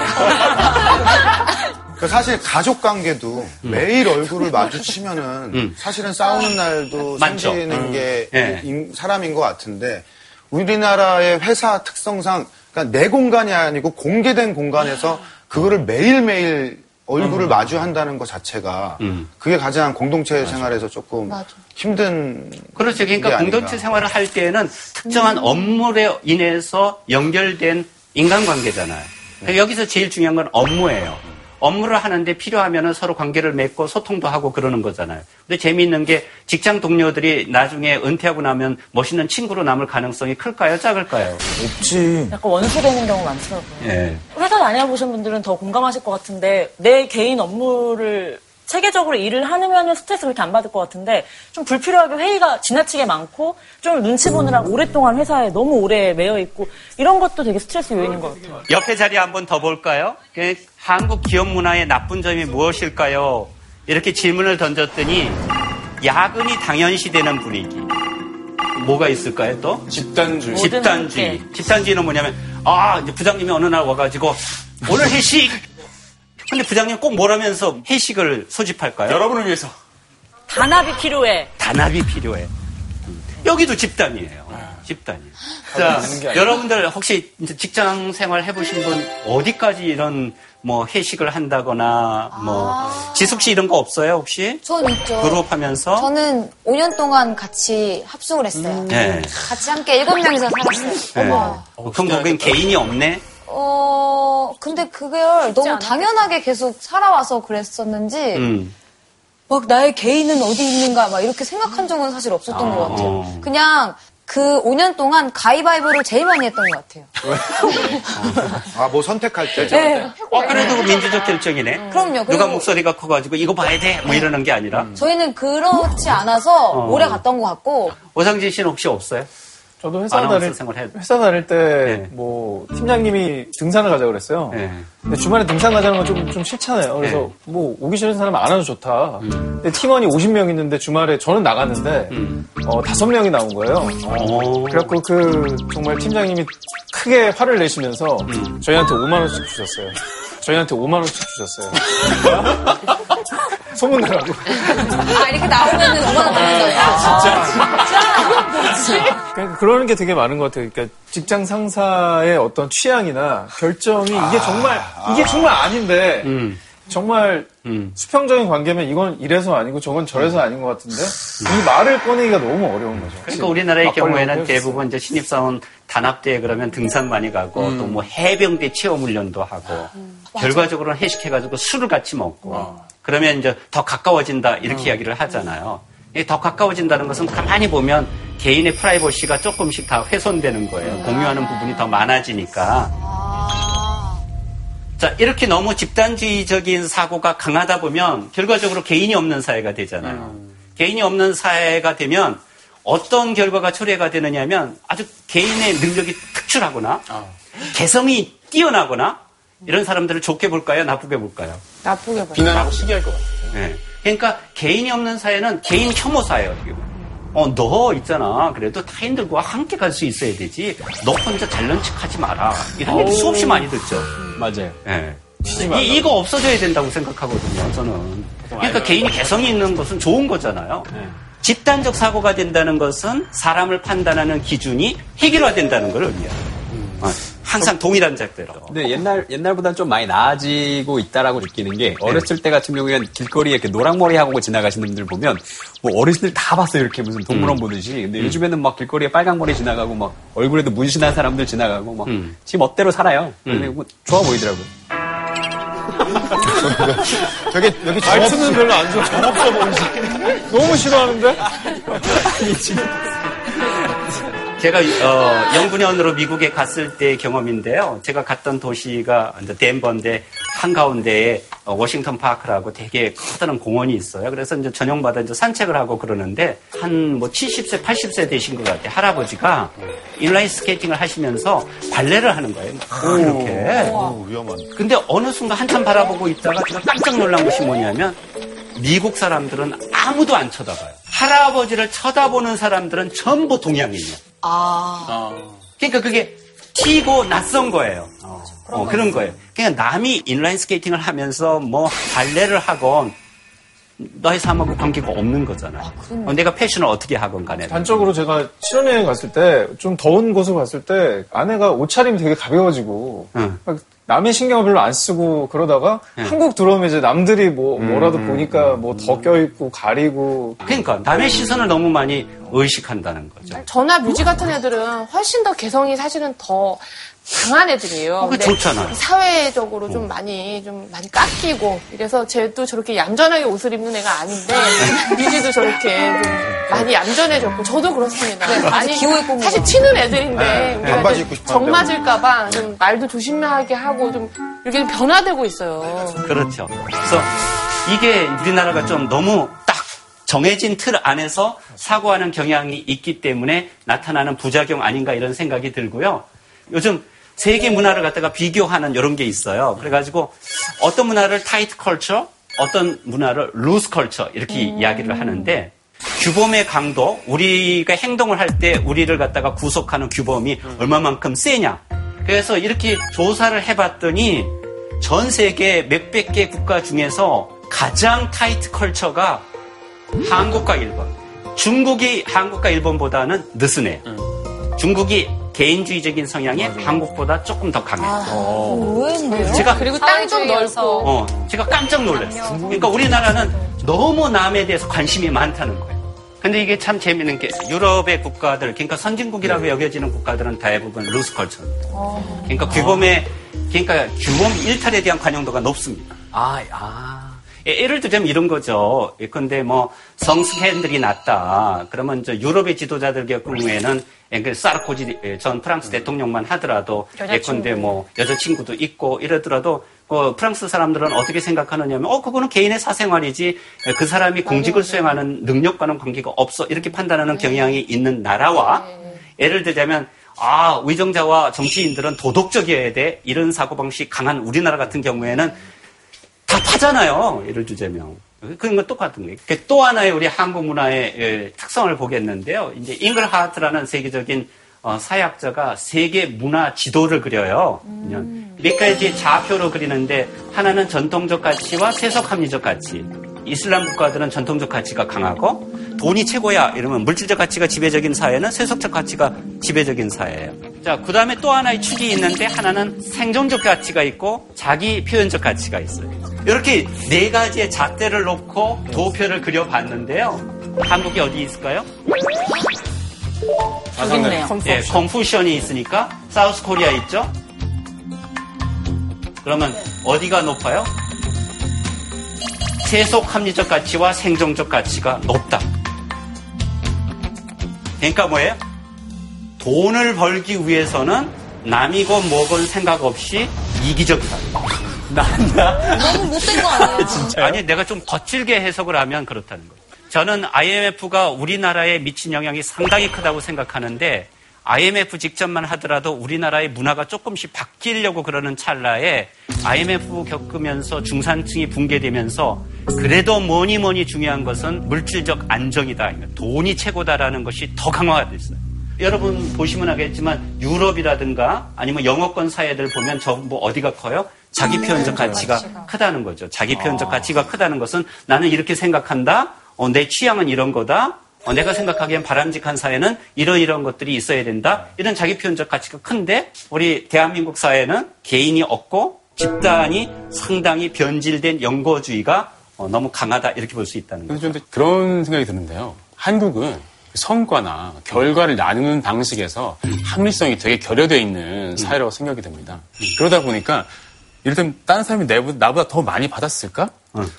그 사실 가족 관계도 매일 얼굴을 마주치면은 사실은 싸우는 날도 많죠. 생기는 게 예. 인- 사람인 것 같은데 우리나라의 회사 특성상 그러니까 내 공간이 아니고 공개된 공간에서 그거를 매일매일 얼굴을 마주한다는 것 자체가 음. 그게 가장 공동체 생활에서 조금 힘든 그렇죠. 게 그러니까. 공동체 생활을 할 때에는 특정한 업무에 인해서 연결된 인간관계잖아요. 그러니까 여기서 제일 중요한 건 업무예요. 업무를 하는데 필요하면 서로 관계를 맺고 소통도 하고 그러는 거잖아요. 근데 재미있는 게 직장 동료들이 나중에 은퇴하고 나면 멋있는 친구로 남을 가능성이 클까요? 작을까요? 없지. 약간 원수되는 경우 많더라고요. 예. 회사 다녀보신 분들은 더 공감하실 것 같은데 내 개인 업무를 체계적으로 일을 하면 스트레스 그렇게 안 받을 것 같은데 좀 불필요하게 회의가 지나치게 많고 좀 눈치 보느라고 오랫동안 회사에 너무 오래 매여 있고 이런 것도 되게 스트레스 요인인 것 같아요. 옆에 자리 한번 더 볼까요? 그 한국 기업 문화의 나쁜 점이 무엇일까요? 이렇게 질문을 던졌더니 야근이 당연시되는 분위기. 뭐가 있을까요 또? 집단주의. 집단주의. 집단주의는 뭐냐면 아 이제 부장님이 어느 날 와가지고 오늘 회식. 근데 부장님 꼭 뭐라면서 회식을 소집할까요? 여러분을 위해서. 단합이 필요해. 단합이 필요해. 음. 여기도 집단이에요. 집단이에요. 자, 되는 게 아니라. 여러분들 혹시 이제 직장 생활 해보신 분 어디까지 이런 뭐 회식을 한다거나 뭐 지숙 씨 이런 거 없어요 혹시? 전 있죠. 그룹하면서? 저는 5년 동안 같이 합숙을 했어요. 네. 같이 함께 7명이서 살았어요. 네. 어, 그럼 거긴 개인이 없네? 어, 근데 그걸 너무 당연하게 계속 살아와서 그랬었는지, 음. 막 나의 개인은 어디 있는가, 막 이렇게 생각한 적은 사실 없었던 것 같아요. 어. 그냥 그 5년 동안 가위바위보를 제일 많이 했던 것 같아요. 아 뭐 선택할 때 네. 어, 그래도 민주적 결정이네. 그럼요. 누가 목소리가 커가지고 이거 봐야 돼! 뭐 이러는 게 아니라. 저희는 그렇지 않아서 어. 오래 갔던 것 같고, 오상진 씨는 혹시 없어요? 저도 회사 다닐, 생활 해. 회사 다닐 때, 네. 뭐, 팀장님이 등산을 가자고 그랬어요. 네. 근데 주말에 등산 가자는 건 좀, 좀 싫잖아요. 그래서 네. 뭐, 오기 싫은 사람 안 와도 좋다. 음. 근데 팀원이 50명 있는데 주말에 저는 나갔는데, 음. 어, 5명이 나온 거예요. 오. 그래갖고 그, 정말 팀장님이 크게 화를 내시면서 음. 저희한테 5만 원씩 주셨어요. 저희한테 5만 원씩 주셨어요. 소문나라고. 아, 이렇게 나오면은 얼마나 받는다. 그러니까 그러는 게 되게 많은 것 같아요. 그러니까 직장 상사의 어떤 취향이나 결정이 이게 정말 이게 정말 아닌데 음. 정말 음. 수평적인 관계면 이건 이래서 아니고 저건 저래서 아닌 것 같은데 이 말을 꺼내기가 너무 어려운 거죠. 그러니까 우리나라의 경우에는 대부분 이제 신입사원 단합대에 그러면 등산 많이 가고 또뭐 해병대 체험 훈련도 하고 결과적으로는 회식해가지고 술을 같이 먹고 그러면 이제 더 가까워진다 이렇게 이야기를 하잖아요. 이더 가까워진다는 것은 가만히 보면 개인의 프라이버시가 조금씩 다 훼손되는 거예요. 공유하는 부분이 더 많아지니까. 자, 이렇게 너무 집단주의적인 사고가 강하다 보면 결과적으로 개인이 없는 사회가 되잖아요. 개인이 없는 사회가 되면 어떤 결과가 초래가 되느냐 하면 아주 개인의 능력이 특출하거나 개성이 뛰어나거나 이런 사람들을 좋게 볼까요? 나쁘게 볼까요? 나쁘게 봐요. 비난하고 시기할 것 같아요. 네. 그러니까 개인이 없는 사회는 개인 혐오 사회예요. 어떻게 보면. 어, 너 있잖아. 그래도 타인들과 함께 갈 수 있어야 되지. 너 혼자 잘난 척 하지 마라. 이런 얘기 수없이 많이 듣죠. 맞아요. 예. 이, 이거 없어져야 된다고 생각하거든요, 저는. 그러니까 개인이 개성이 있는 것은 좋은 거잖아요. 집단적 사고가 된다는 것은 사람을 판단하는 기준이 해결화된다는 걸 의미해요. 어, 항상 동일한 잣대로. 근데 옛날 옛날보다 좀 많이 나아지고 있다라고 느끼는 게 어렸을 때 같은 경우에는 길거리에 이렇게 노랑머리 하고 지나가시는 분들 보면 뭐 어르신들 다 봤어요 이렇게 무슨 동물원 보듯이. 근데 요즘에는 막 길거리에 빨강머리 지나가고 막 얼굴에도 문신한 사람들 지나가고 막지 멋대로 살아요. 근데 뭐 좋아 보이더라고요. 저기 여기 말투는 별로 안 좋아. 정없어 보이지. 너무 싫어하는데? 제가 어, 연구년으로 미국에 갔을 때 경험인데요. 제가 갔던 도시가 덴버인데 한가운데에 어, 워싱턴 파크라고 되게 커다란 공원이 있어요. 그래서 이제 저녁마다 이제 산책을 하고 그러는데 한 뭐 70세, 80세 되신 것 같아요. 할아버지가 인라인 스케이팅을 하시면서 발레를 하는 거예요. 막 이렇게. 오, 위험한. 근데 어느 순간 한참 바라보고 있다가 제가 깜짝 놀란 것이 뭐냐면 미국 사람들은 아무도 안 쳐다봐요. 할아버지를 쳐다보는 사람들은 전부 동양인이에요. 아. 그러니까 그게 튀고 낯선 거예요. 어, 그런 거예요. 그냥 남이 인라인 스케이팅을 하면서 뭐 발레를 하건 너의 삶하고 관계가 없는 거잖아. 어, 내가 패션을 어떻게 하건 간에. 단적으로 제가 신혼여행 갔을 때 좀 더운 곳을 갔을 때 아내가 옷차림이 되게 가벼워지고 응. 막 남의 신경을 별로 안 쓰고 그러다가 한국 들어오면 이제 남들이 뭐 뭐라도 보니까 뭐더 껴입고 가리고 그러니까 남의 시선을 너무 많이 의식한다는 거죠. 저나 뮤지 같은 애들은 훨씬 더 개성이 사실은 더 강한 애들이에요. 어, 그게 근데 좋잖아요. 사회적으로 좀 많이 좀 많이 깎이고 이래서 쟤도 저렇게 얌전하게 옷을 입는 애가 아닌데 뮤지도 저렇게 좀 많이 얌전해졌고 저도 그렇습니다. 많이 기호 입고 사실 튀는 애들인데 우리가 반바지 이제 입고 싶었는데. 정 맞을까봐 좀 말도 조심하게 하고 좀 이렇게 좀 변화되고 있어요. 그렇죠. 그래서 이게 우리나라가 좀 너무 딱 정해진 틀 안에서 사고하는 경향이 있기 때문에 나타나는 부작용 아닌가 이런 생각이 들고요. 요즘 세계 문화를 갖다가 비교하는 이런 게 있어요. 그래가지고 어떤 문화를 tight culture, 어떤 문화를 loose culture 이렇게 이야기를 하는데 규범의 강도, 우리가 행동을 할 때 우리를 갖다가 구속하는 규범이 얼마만큼 세냐. 그래서 이렇게 조사를 해봤더니 전 세계 몇백 개 국가 중에서 가장 tight culture가 한국과 일본. 중국이 한국과 일본보다는 느슨해요. 중국이 개인주의적인 성향이 한국보다 조금 더 강해요. 의외인데요? 제가 그리고 땅도 넓고 어, 제가 깜짝 놀랐어요. 그러니까 우리나라는 너무 남에 대해서 관심이 많다는 거예요. 근데 이게 참 재밌는 게 유럽의 국가들, 그러니까 선진국이라고 여겨지는 국가들은 대부분 루스컬처입니다. 그러니까 규범의, 그러니까 규범 일탈에 대한 관용도가 높습니다. 아, 아. 예, 예를 들자면 이런 거죠. 예컨대 뭐 성스캔들이 났다. 그러면 저 유럽의 지도자들 경우에는 사르코지 예, 전 프랑스 대통령만 하더라도 예컨대 뭐 여자친구도 있고 이러더라도 그 프랑스 사람들은 어떻게 생각하느냐면 어 그거는 개인의 사생활이지 예, 그 사람이 공직을 수행하는 능력과는 관계가 없어. 이렇게 판단하는 경향이 있는 나라와 예를 들자면 아 위정자와 정치인들은 도덕적이어야 돼. 이런 사고방식 강한 우리나라 같은 경우에는 다 파잖아요. 예를 들자면. 그런 건 똑같은 거예요. 그또 하나의 우리 한국 문화의 예, 특성을 보겠는데요. 이제 잉글하트라는 세계적인 어, 사회학자가 세계 문화 지도를 그려요. 그냥 몇 가지 좌표로 그리는데 하나는 전통적 가치와 세속 합리적 가치. 이슬람 국가들은 전통적 가치가 강하고 돈이 최고야 이러면 물질적 가치가 지배적인 사회는 세속적 가치가 지배적인 사회예요. 자, 그 다음에 또 하나의 축이 있는데 하나는 생존적 가치가 있고 자기 표현적 가치가 있어요. 이렇게 네 가지의 잣대를 놓고 도표를 그려봤는데요. 한국이 어디 있을까요? 있네요. 예, 컨푸션이 있으니까 사우스 코리아 있죠? 그러면 어디가 높아요? 세속 합리적 가치와 생존적 가치가 높다. 그러니까 뭐예요? 돈을 벌기 위해서는 남이고 뭐건 생각 없이 이기적이다. 너무 못된 거 아니에요? 아니, 내가 좀 거칠게 해석을 하면 그렇다는 거예요. 저는 IMF가 우리나라에 미친 영향이 상당히 크다고 생각하는데 IMF 직전만 하더라도 우리나라의 문화가 조금씩 바뀌려고 그러는 찰나에 IMF 겪으면서 중산층이 붕괴되면서 그래도 뭐니 뭐니 중요한 것은 물질적 안정이다. 돈이 최고다라는 것이 더 강화가 됐어요. 여러분 보시면 알겠지만 유럽이라든가 아니면 영어권 사회들 보면 전부 어디가 커요? 자기 표현적 가치가 크다는 거죠. 자기 표현적 가치가 크다는 것은 나는 이렇게 생각한다. 어, 내 취향은 이런 거다. 어, 내가 생각하기엔 바람직한 사회는 이런 이런 것들이 있어야 된다. 이런 자기 표현적 가치가 큰데 우리 대한민국 사회는 개인이 없고 집단이 상당히 변질된 연고주의가 어, 너무 강하다 이렇게 볼 수 있다는 거죠. 근데 그런 생각이 드는데요. 한국은 성과나 결과를 나누는 방식에서 합리성이 되게 결여되어 있는 사회라고 생각이 됩니다. 그러다 보니까 이를테면 다른 사람이 내보다, 나보다 더 많이 받았을까?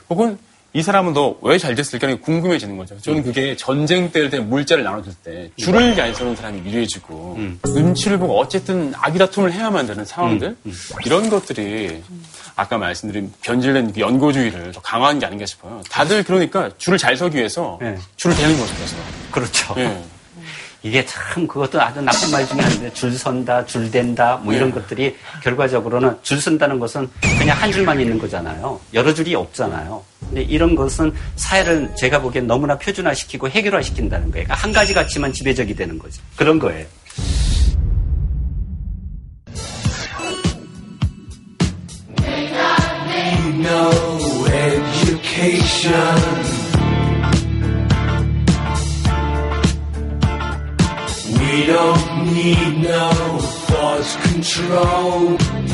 혹은 이 사람은 너 왜 잘 됐을까? 궁금해지는 거죠. 저는 그게 전쟁 때를 때 물자를 나눠줄 때 줄을 잘 서는 사람이 유리해지고 눈치를 보고 어쨌든 아기다툼을 해야만 되는 상황들 이런 것들이 아까 말씀드린 변질된 그 연고주의를 더 강화한 게 아닌가 싶어요. 다들 그러니까 줄을 잘 서기 위해서 줄을 대는 거죠. 그래서. 그렇죠. 예. 이게 참 그것도 아주 나쁜 말 중에 하나인데 줄 선다, 줄 댄다 뭐 이런 것들이 결과적으로는 줄 선다는 것은 그냥 한 줄만 있는 거잖아요. 여러 줄이 없잖아요. 근데 이런 것은 사회를 제가 보기엔 너무나 표준화시키고 해결화시킨다는 거예요. 그러니까 한 가지 가치만 지배적이 되는 거죠. 그런 거예요. no education. Need no thought control.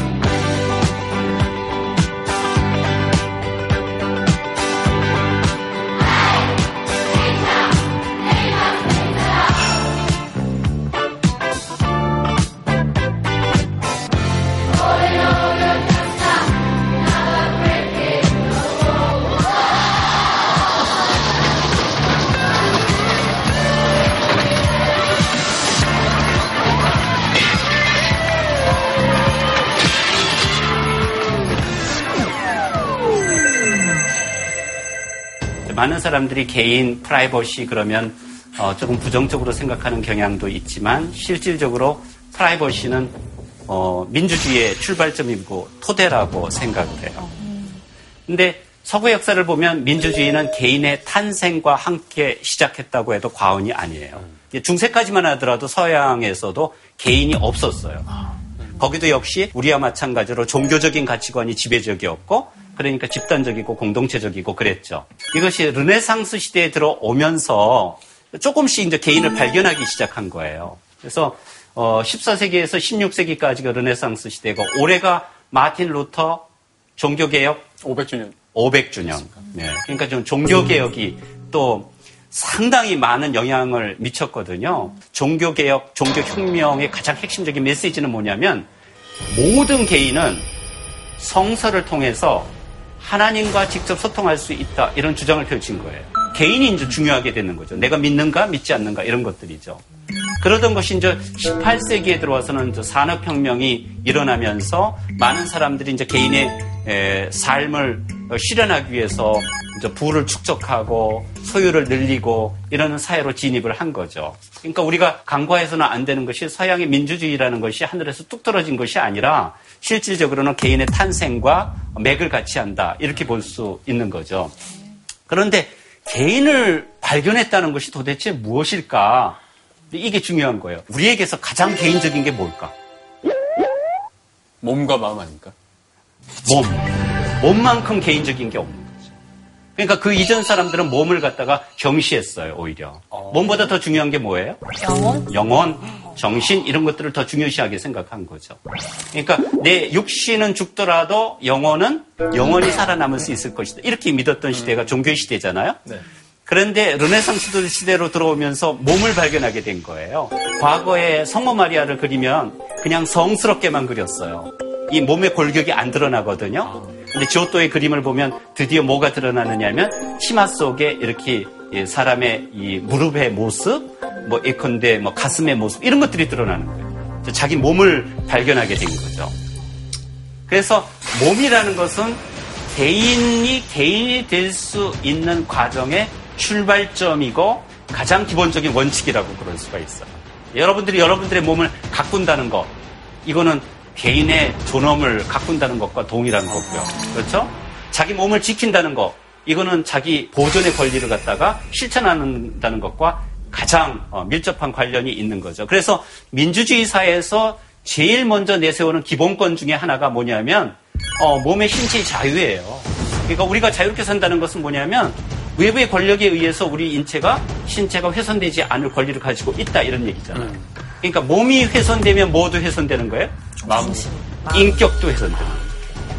많은 사람들이 개인 프라이버시 그러면 어, 조금 부정적으로 생각하는 경향도 있지만 실질적으로 프라이버시는 어, 민주주의의 출발점이고 토대라고 생각을 해요. 근데 서구 역사를 보면 민주주의는 개인의 탄생과 함께 시작했다고 해도 과언이 아니에요. 중세까지만 하더라도 서양에서도 개인이 없었어요. 거기도 역시 우리와 마찬가지로 종교적인 가치관이 지배적이었고 그러니까 집단적이고 공동체적이고 그랬죠. 이것이 르네상스 시대에 들어오면서 조금씩 이제 개인을 발견하기 시작한 거예요. 그래서 어 14세기에서 16세기까지가 르네상스 시대고 올해가 마틴 루터 종교개혁 500주년. 500주년. 네. 그러니까 좀 종교개혁이 또 상당히 많은 영향을 미쳤거든요. 종교개혁, 종교혁명의 가장 핵심적인 메시지는 뭐냐면 모든 개인은 성서를 통해서 하나님과 직접 소통할 수 있다. 이런 주장을 펼친 거예요. 개인이 이제 중요하게 되는 거죠. 내가 믿는가, 믿지 않는가, 이런 것들이죠. 그러던 것이 이제 18세기에 들어와서는 산업혁명이 일어나면서 많은 사람들이 이제 개인의 에, 삶을 실현하기 위해서 이제 부를 축적하고 소유를 늘리고 이러는 사회로 진입을 한 거죠. 그러니까 우리가 간과해서는 안 되는 것이 서양의 민주주의라는 것이 하늘에서 뚝 떨어진 것이 아니라 실질적으로는 개인의 탄생과 맥을 같이 한다. 이렇게 볼 수 있는 거죠. 그런데 개인을 발견했다는 것이 도대체 무엇일까? 이게 중요한 거예요. 우리에게서 가장 개인적인 게 뭘까? 몸과 마음 아닙니까? 몸. 몸만큼 개인적인 게 없는 거죠. 그러니까 그 이전 사람들은 몸을 갖다가 경시했어요, 오히려. 몸보다 더 중요한 게 뭐예요? 영혼? 영혼, 정신, 이런 것들을 더 중요시하게 생각한 거죠. 그러니까 내 육신은 죽더라도 영혼은 영원히 살아남을 수 있을 것이다. 이렇게 믿었던 시대가 종교의 시대잖아요. 그런데 르네상스 시대로 들어오면서 몸을 발견하게 된 거예요. 과거에 성모 마리아를 그리면 그냥 성스럽게만 그렸어요. 이 몸의 골격이 안 드러나거든요. 근데 지오토의 그림을 보면 드디어 뭐가 드러나느냐면 치마 속에 이렇게 사람의 이 무릎의 모습, 뭐 예컨대 뭐 가슴의 모습 이런 것들이 드러나는 거예요. 자기 몸을 발견하게 된 거죠. 그래서 몸이라는 것은 개인이 개인이 될 수 있는 과정의 출발점이고 가장 기본적인 원칙이라고 그럴 수가 있어요. 여러분들이 여러분들의 몸을 가꾼다는 것, 이거는 개인의 존엄을 가꾼다는 것과 동일한 거고요. 그렇죠? 자기 몸을 지킨다는 것, 이거는 자기 보존의 권리를 갖다가 실천한다는 것과 가장 어, 밀접한 관련이 있는 거죠. 그래서 민주주의 사회에서 제일 먼저 내세우는 기본권 중에 하나가 뭐냐면 어, 몸의 신체 자유예요. 그러니까 우리가 자유롭게 산다는 것은 뭐냐면 외부의 권력에 의해서 우리 인체가 신체가 훼손되지 않을 권리를 가지고 있다 이런 얘기잖아요. 그러니까 몸이 훼손되면 뭐도 훼손되는 거예요? 마음. 인격도 훼손되는 거죠.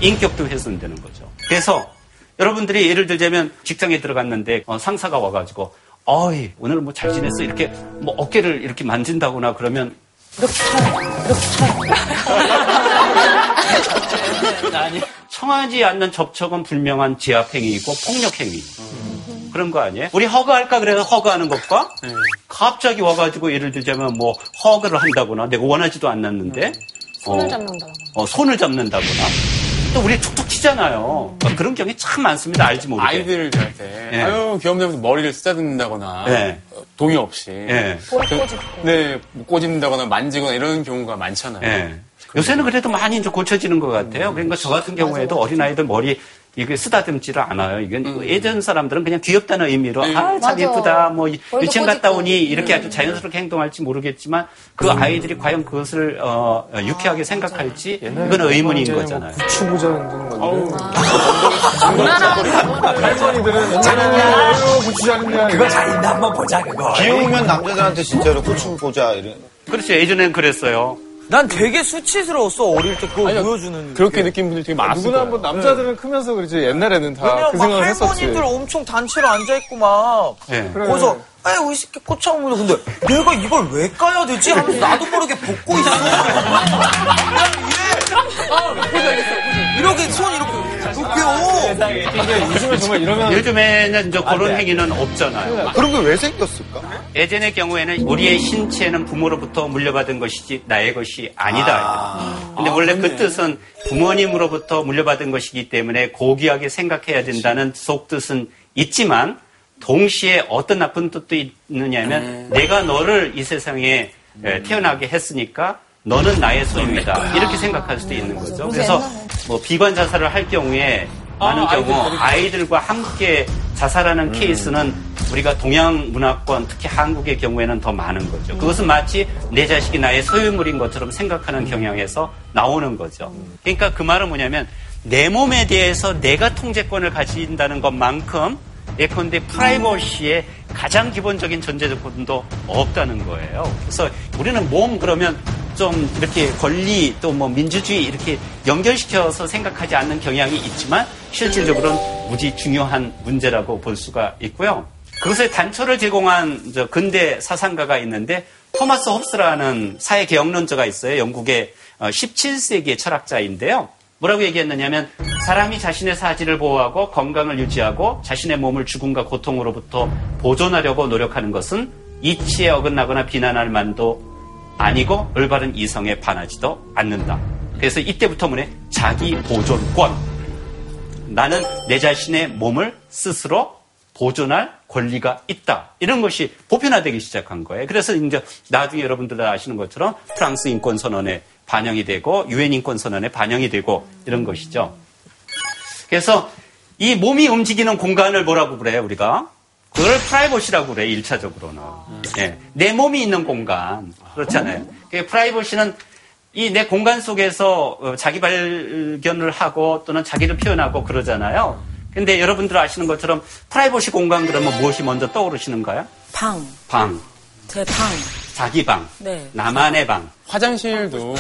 인격도 훼손되는 거죠. 그래서 여러분들이 예를 들자면 직장에 들어갔는데 어, 상사가 와가지고 어이 오늘 뭐 잘 지냈어 이렇게 뭐 어깨를 이렇게 만진다거나 그러면 이렇게 쳐요. 이렇게 쳐요. 아니 청하지 않는 접촉은 불명한 제압행위이고 폭력행위. 그런 거 아니에요? 우리 허가할까 그래서 허가하는 것과 갑자기 와가지고 예를 들자면 뭐 허가를 한다거나 내가 원하지도 않았는데 손을 어, 잡는다. 어, 손을 잡는다거나 또 우리 툭툭 치잖아요. 그러니까 그런 경우에 참 많습니다. 알지 모르게. 아이들을 대할 때 예. 아유 귀염되면서 머리를 쓰다듬는다거나 네. 어, 동의 없이 그- 꼬집고. 네 꼬집는다거나 만지거나 이런 경우가 많잖아요. 예. 요새는 그래도 많이 이제 고쳐지는 것 같아요. 그러니까 저 같은 경우에도 어린아이들 머리 이게 쓰다듬지를 않아요. 이건 예전 사람들은 그냥 귀엽다는 의미로 아, 참 맞아. 예쁘다. 뭐 유치원 갔다. 오니 이렇게 아주 자연스럽게 행동할지 모르겠지만 그 아이들이 과연 그것을 어, 어, 유쾌하게 생각할지 이건 의문인 거잖아요. 추구자 운동 건데. 할머니들은 옛날에 고추자는데 그거 자기나 한번 보자 그거. 귀여우면 남자들한테 진짜로 보자 이런. 그렇죠. 예전엔 그랬어요. 난 되게 수치스러웠어 어릴 때 그거 아니요, 보여주는. 그렇게 느낀 분들 되게 많았을 누구나 거예요. 한번 남자들은 크면서 그러지 옛날에는 다 왜냐면 그막 생각을 했었지. 할머니들 엄청 단체로 앉아 있고 막 예. 그래. 거기서 에이 이 새끼 꼬창 물려 근데 내가 이걸 왜 까야 되지 하면서 나도 모르게 벗고 있어. 왜? 이렇게 손 이렇게 이렇게요. 근데 요즘에 정말 이러면 요즘에는 이제 그런 행위는 없잖아요. 그런 게 왜 생겼을까? 예전의 경우에는 우리의 신체는 부모로부터 물려받은 것이지 나의 것이 아니다. 근데 원래 그 뜻은 부모님으로부터 물려받은 것이기 때문에 고귀하게 생각해야 된다는 속뜻은 있지만 동시에 어떤 나쁜 뜻도 있느냐면 내가 너를 이 세상에 에, 태어나게 했으니까 너는 나의 소유이다. 이렇게 생각할 수도 있는 거죠. 그래서 뭐 비관 자살을 할 경우에 많은 경우 아이들과 함께 자살하는 케이스는 우리가 동양 문화권 특히 한국의 경우에는 더 많은 거죠. 그것은 마치 내 자식이 나의 소유물인 것처럼 생각하는 경향에서 나오는 거죠. 그러니까 그 말은 뭐냐면 내 몸에 대해서 내가 통제권을 가진다는 것만큼 예컨대 프라이버시의 가장 기본적인 전제 조건도 없다는 거예요. 그래서 우리는 몸 그러면 좀 이렇게 권리 또 뭐 민주주의 이렇게 연결시켜서 생각하지 않는 경향이 있지만 실질적으로는 무지 중요한 문제라고 볼 수가 있고요. 그것의 단초를 제공한 저 근대 사상가가 있는데 토마스 홉스라는 사회 개혁론자가 있어요. 영국의 17세기의 철학자인데요. 뭐라고 얘기했느냐면 사람이 자신의 사지를 보호하고 건강을 유지하고 자신의 몸을 죽음과 고통으로부터 보존하려고 노력하는 것은 이치에 어긋나거나 비난할 만도 아니고 올바른 이성에 반하지도 않는다. 그래서 이때부터 뭐래? 자기 보존권. 나는 내 자신의 몸을 스스로 보존할 권리가 있다. 이런 것이 보편화되기 시작한 거예요. 그래서 이제 나중에 여러분들 다 아시는 것처럼 프랑스 인권 선언에 반영이 되고 유엔 인권 선언에 반영이 되고 이런 것이죠. 그래서 이 몸이 움직이는 공간을 뭐라고 그래요, 우리가? 그걸 프라이버시라고 그래요, 1차적으로는. 예, 내 몸이 있는 공간. 그렇잖아요. 그 프라이버시는 이 내 공간 속에서 어, 자기 발견을 하고 또는 자기를 표현하고 그러잖아요. 근데 여러분들 아시는 것처럼 프라이버시 공간 그러면 무엇이 먼저 떠오르시는가요? 방, 방, 제 방. 자기 방, 네. 나만의 방. 화장실도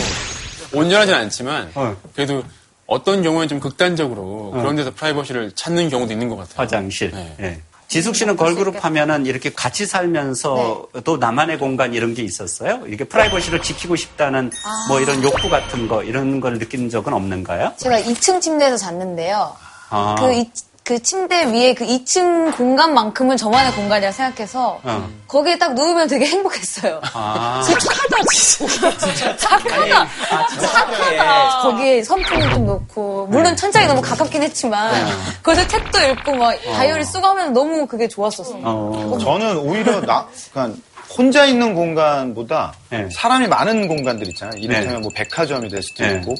온전하진 않지만 어. 그래도 어떤 경우에는 좀 극단적으로 그런 데서 프라이버시를 찾는 경우도 있는 것 같아요. 화장실. 네. 예. 지숙 씨는 걸그룹 하면은 이렇게 같이 살면서도 나만의 공간 이런 게 있었어요? 이게 프라이버시를 지키고 싶다는 뭐 이런 욕구 같은 거 이런 걸 느낀 적은 없는가요? 제가 2층 침대에서 잤는데요. 아, 그, 이- 그 침대 위에 그 2층 공간만큼은 저만의 공간이라 생각해서 어. 거기에 딱 누우면 되게 행복했어요. 아. 착하다, 진짜. 착하다. 착하다. 거기에 선풍을 좀 놓고, 물론 천장이 너무 가깝긴 했지만, 거기서 책도 읽고 막 다이어리 쓰고 하면 너무 그게 좋았었어요. 어. 저는 오히려 나, 그러니까 혼자 있는 공간보다 네. 사람이 많은 공간들 있잖아요. 이를테면 네. 뭐 백화점이 될 수도 네. 있고,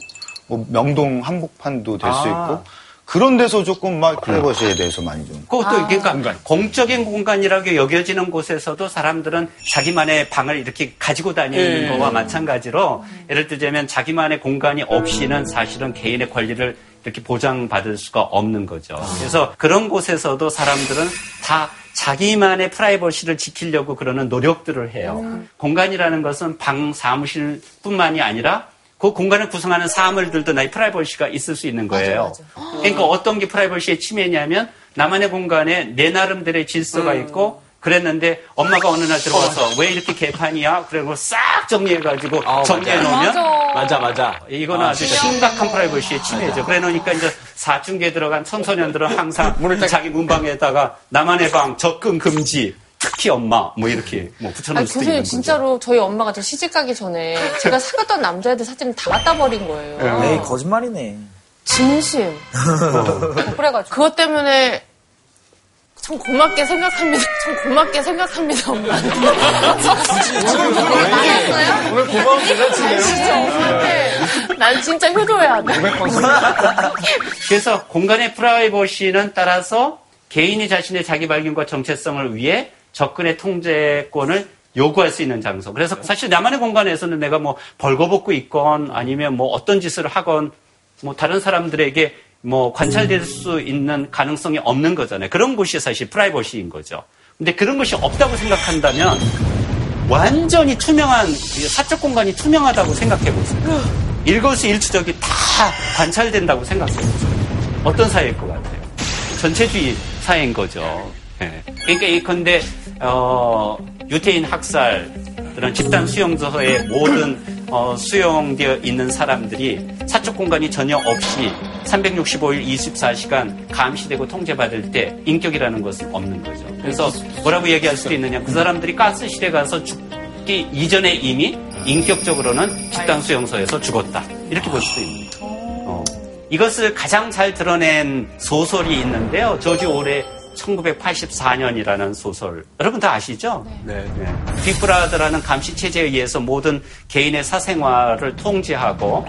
뭐 명동 한복판도 될수 아. 있고, 그런 데서 조금 막 프라이버시에 대해서 많이 좀. 그것도 그러니까 공적인 공간이라고 여겨지는 곳에서도 사람들은 자기만의 방을 이렇게 가지고 다니는 예. 거와 마찬가지로 예를 들자면 자기만의 공간이 없이는 사실은 개인의 권리를 이렇게 보장받을 수가 없는 거죠. 그래서 그런 곳에서도 사람들은 다 자기만의 프라이버시를 지키려고 그러는 노력들을 해요. 공간이라는 것은 방 사무실뿐만이 아니라 그 공간을 구성하는 사물들도 나의 프라이버시가 있을 수 있는 거예요. 그러니까 어떤 게 프라이버시의 침해냐면 나만의 공간에 내 나름대로의 질서가 있고 그랬는데 엄마가 어느 날 들어와서 왜 이렇게 개판이야? 그래고 싹 정리해가지고 정리해 놓으면 맞아, 맞아. 이거는 아 주 심각한 프라이버시의 침해죠. 그래 놓으니까 이제 사춘기에 들어간 청소년들은 항상 자기 문방에다가 나만의 방 접근 금지. 특히 엄마 뭐 이렇게 뭐 붙여놓을 아니, 수도 있는 교수님 거죠. 진짜로 저희 엄마가 저 시집 가기 전에 제가 사귀었던 남자애들 사진을 다 갖다 버린 거예요. 에이, 거짓말이네. 진심. 그래가지고. 그것 때문에 참 고맙게 생각합니다. 참 고맙게 생각합니다, 엄마. 오늘 고마운 대잔치네요. 진짜 엄마한테 난 진짜 효도해야 돼. 그래서 공간의 프라이버시는 따라서 개인이 자신의 자기 발견과 정체성을 위해 접근의 통제권을 요구할 수 있는 장소. 그래서 사실 나만의 공간에서는 내가 뭐 벌거벗고 있건 아니면 뭐 어떤 짓을 하건 뭐 다른 사람들에게 뭐 관찰될 수 있는 가능성이 없는 거잖아요. 그런 곳이 사실 프라이버시인 거죠. 근데 그런 것이 없다고 생각한다면 완전히 투명한 이 사적 공간이 투명하다고 생각해 보세요. 일거수일투족이 다 관찰된다고 생각해 보세요. 어떤 사회일 것 같아요? 전체주의 사회인 거죠. 예. 그러니까 예컨대 어, 유태인 학살 그런 집단 수용소에 모든 어, 수용되어 있는 사람들이 사적 공간이 전혀 없이 365일 24시간 감시되고 통제받을 때 인격이라는 것은 없는 거죠. 그래서 뭐라고 얘기할 수도 있느냐. 그 사람들이 가스 시대 가서 죽기 이전에 이미 인격적으로는 집단 수용소에서 죽었다. 이렇게 볼 수도 거죠. 어. 이것을 가장 잘 드러낸 소설이 있는데요. 저지 올해 1984년이라는 소설. 여러분 다 아시죠? 네. 빅브라더라는 감시 체제에 의해서 모든 개인의 사생활을 통제하고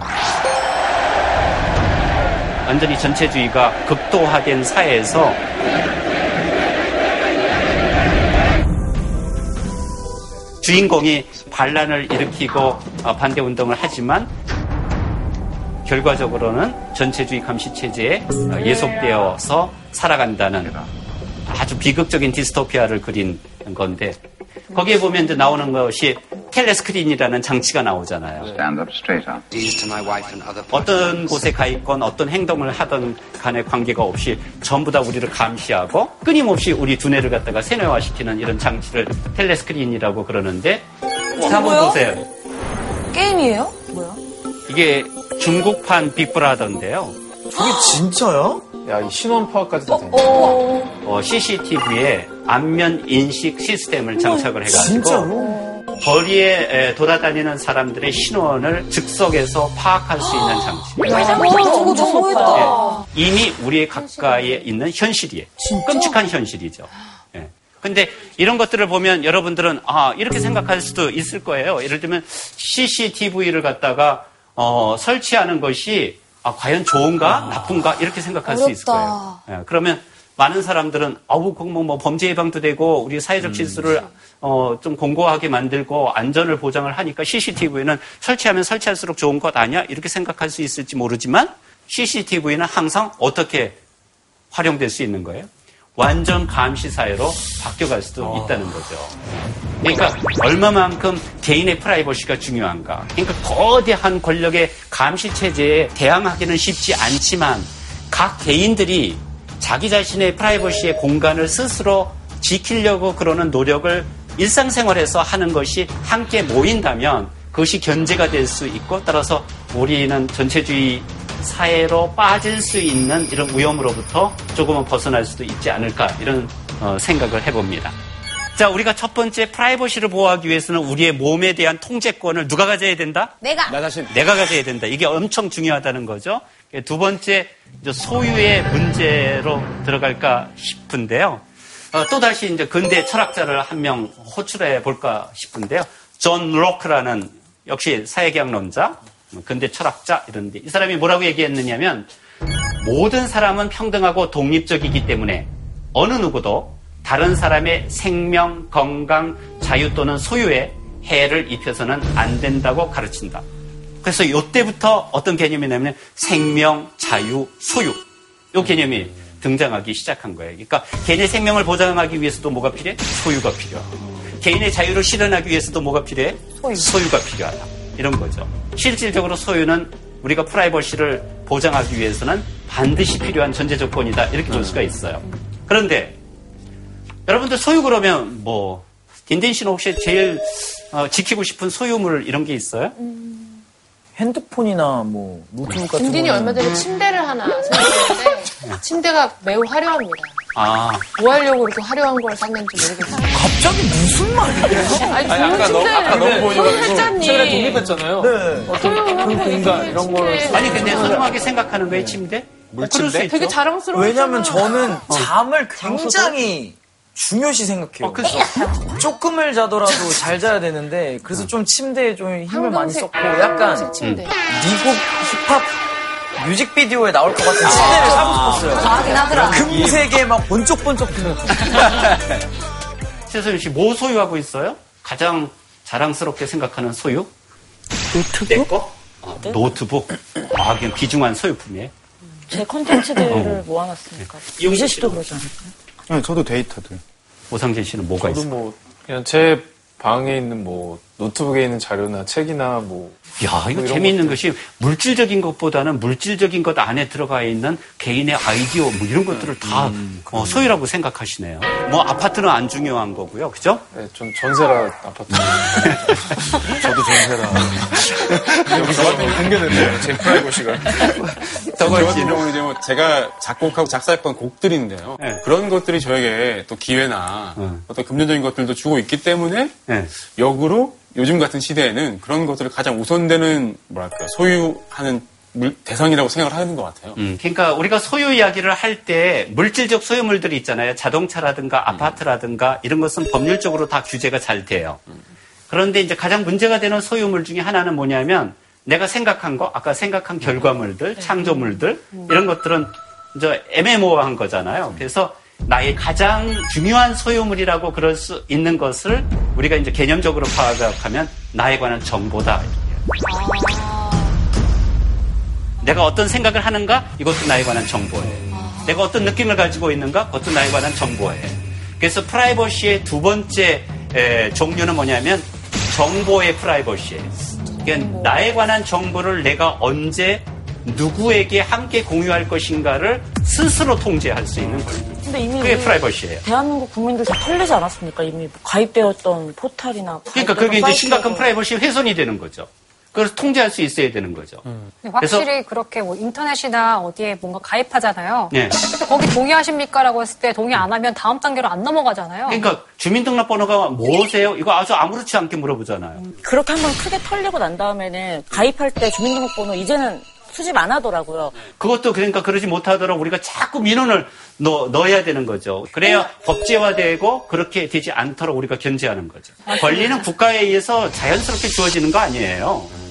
완전히 전체주의가 극도화된 사회에서 주인공이 반란을 일으키고 어, 반대 운동을 하지만 결과적으로는 전체주의 감시 체제에 어, 예속되어서 살아간다는 아주 비극적인 디스토피아를 그린 건데 거기에 보면 이제 나오는 것이 텔레스크린이라는 장치가 나오잖아요. Up. 어떤 곳에 가 있건 어떤 행동을 하던 간에 관계가 없이 전부 다 우리를 감시하고 끊임없이 우리 두뇌를 갖다가 세뇌화시키는 이런 장치를 텔레스크린이라고 그러는데 자, 한번? 보세요. 게임이에요? 뭐야? 이게 중국판 빅브라더인데요. 저게 진짜야? 야, 이 신원 파악까지 다 되네. 어, CCTV에 안면 인식 시스템을 장착을 해가지고 진짜로? 거리에 에, 돌아다니는 사람들의 신원을 즉석에서 파악할 수 있는 장치. 와, 저거 너무했다. 예, 이미 우리 가까이에 있는 현실이에요. 끔찍한 현실이죠. 예. 근데 이런 것들을 보면 여러분들은 아 이렇게 생각할 수도 있을 거예요. 예를 들면 CCTV를 갖다가 어, 설치하는 것이 아, 과연 좋은가 나쁜가 이렇게 생각할 수 있을 거예요. 예, 그러면 많은 사람들은 아우 그거 뭐, 뭐 범죄 예방도 되고 우리 사회적 질서를 어, 좀 공고하게 만들고 안전을 보장을 하니까 CCTV는 설치하면 설치할수록 좋은 것 아니야? 이렇게 생각할 수 있을지 모르지만 CCTV는 항상 어떻게 활용될 수 있는 거예요? 완전 감시 사회로 바뀌어갈 수도 있다는 거죠. 그러니까 얼마만큼 개인의 프라이버시가 중요한가. 그러니까 거대한 권력의 감시 체제에 대항하기는 쉽지 않지만 각 개인들이 자기 자신의 프라이버시의 공간을 스스로 지키려고 그러는 노력을 일상생활에서 하는 것이 함께 모인다면 그것이 견제가 될 수 있고 따라서 우리는 전체주의 사회로 빠질 수 있는 이런 위험으로부터 조금은 벗어날 수도 있지 않을까 이런 어, 생각을 해봅니다. 자, 우리가 첫 번째 프라이버시를 보호하기 위해서는 우리의 몸에 대한 통제권을 누가 가져야 된다? 내가. 나 자신. 내가 가져야 된다. 이게 엄청 중요하다는 거죠. 두 번째 소유의 문제로 들어갈까 싶은데요. 어, 또 다시 이제 근대 철학자를 한 명 호출해 볼까 싶은데요. 존 로크라는 역시 사회계약론자, 근대 철학자 이런데 이 사람이 뭐라고 얘기했느냐면 모든 사람은 평등하고 독립적이기 때문에 어느 누구도 다른 사람의 생명, 건강, 자유 또는 소유에 해를 입혀서는 안 된다고 가르친다. 그래서 이때부터 어떤 개념이냐면 생명, 자유, 소유. 이 개념이 등장하기 시작한 거예요. 그러니까 개인의 생명을 보장하기 위해서도 뭐가 필요해? 소유가 필요하고. 개인의 자유를 실현하기 위해서도 뭐가 필요해? 소유. 가 필요하다. 이런 거죠. 실질적으로 소유는 우리가 프라이버시를 보장하기 위해서는 반드시 필요한 전제 조건이다. 이렇게 볼 수가 있어요. 그런데 여러분들 소유 그러면 뭐 딘딘 씨는 혹시 제일 어, 지키고 싶은 소유물 이런 게 있어요? 핸드폰이나 뭐 노트북 같은 딘딘이 거는 얼마 전에 침대를 하나 생겼는데 침대가 매우 화려합니다. 아, 뭐 하려고 이렇게 화려한 걸 샀는지 모르겠어요. 갑자기 무슨 말이에요? 아니, 아니, 아까 너무, 아까 너무 보여줘가지고 소유했잖니. 최근에 독립했잖아요. 네. 어떤 그 공간 이런 거를 아니 근데 소중하게 생각하는 거예요 침대? 수 있죠. 되게 자랑스러워. 왜냐면 저는 잠을 굉장히 중요시 생각해요. 그래서 조금을 자더라도 잘 자야 되는데 그래서 좀 침대에 좀 힘을 많이 황금색, 썼고 약간 침대. 미국 힙합 뮤직비디오에 나올 것 같은 침대를 사고 싶었어요. 하긴 하더라. 금색에 막 번쩍번쩍 뜨는 최소연 씨뭐 소유하고 있어요? 가장 자랑스럽게 생각하는 소유? 노트북? 내 거? 아, 노트북. 아, 그냥 귀중한 소유품이에요. 제 컨텐츠들을 어. 모아놨으니까. 이용재 씨도 씨도 그러지 않을까요? 네, 저도 데이터들. 오상진 씨는 뭐가 저도 있어요? 뭐 그냥 제 방에 있는 뭐 노트북에 있는 자료나 책이나 뭐 야, 이거 뭐 재미있는 것이 물질적인 것보다는 물질적인 것 안에 들어가 있는 개인의 아이디어 뭐 이런 것들을 다 어, 소유라고 생각하시네요. 뭐 아파트는 안 중요한 거고요. 그죠? 네, 전 전세라 아파트. 저도 전세라. 여기 저한테 공개됐네요. 제 프라이버시가. 저 같은 경우는 이제 뭐 제가 작곡하고 작사했던 곡들인데요. 네. 그런 것들이 저에게 또 기회나 음. 어떤 금전적인 것들도 주고 있기 때문에 네. 역으로 요즘 같은 시대에는 그런 것들을 가장 우선 되는 뭐랄까 소유하는 물- 대상이라고 생각을 하는 것 같아요. 음, 그러니까 우리가 소유 이야기를 할 때 물질적 소유물들이 있잖아요. 자동차라든가 아파트라든가 이런 것은 법률적으로 다 규제가 잘 돼요. 그런데 이제 가장 문제가 되는 소유물 중에 하나는 뭐냐면 내가 생각한 거, 아까 생각한 결과물들, 창조물들 이런 것들은 이제 애매모호한 거잖아요. 그래서 나의 가장 중요한 소유물이라고 그럴 수 있는 것을 우리가 이제 개념적으로 파악하면 나에 관한 정보다. 내가 어떤 생각을 하는가? 이것도 나에 관한 정보예요. 내가 어떤 느낌을 가지고 있는가? 그것도 나에 관한 정보예요. 그래서 프라이버시의 두 번째 에, 종류는 뭐냐면 정보의 프라이버시예요. 그러니까 나에 관한 정보를 내가 언제 누구에게 함께 공유할 것인가를 스스로 통제할 수 있는 거예요. 근데 이미 그게 프라이버시예요. 대한민국 국민들 다 털리지 않았습니까? 이미 뭐 가입되었던 포탈이나 그러니까 그게 이제 심각한. 프라이버시 훼손이 되는 거죠. 그걸 통제할 수 있어야 되는 거죠. 근데 확실히 그렇게 뭐 인터넷이나 어디에 뭔가 가입하잖아요. 네. 근데 거기 동의하십니까라고 했을 때 동의 안 하면 다음 단계로 안 넘어가잖아요. 그러니까 주민등록번호가 뭐세요? 이거 아주 아무렇지 않게 물어보잖아요. 그렇게 한번 크게 털리고 난 다음에는 가입할 때 주민등록번호 이제는 수집 안 하더라고요. 그것도 그러니까 그러지 못하도록 우리가 자꾸 민원을 넣, 넣어야 되는 거죠. 그래야 법제화되고 그렇게 되지 않도록 우리가 견제하는 거죠. 권리는 국가에 의해서 자연스럽게 주어지는 거 아니에요.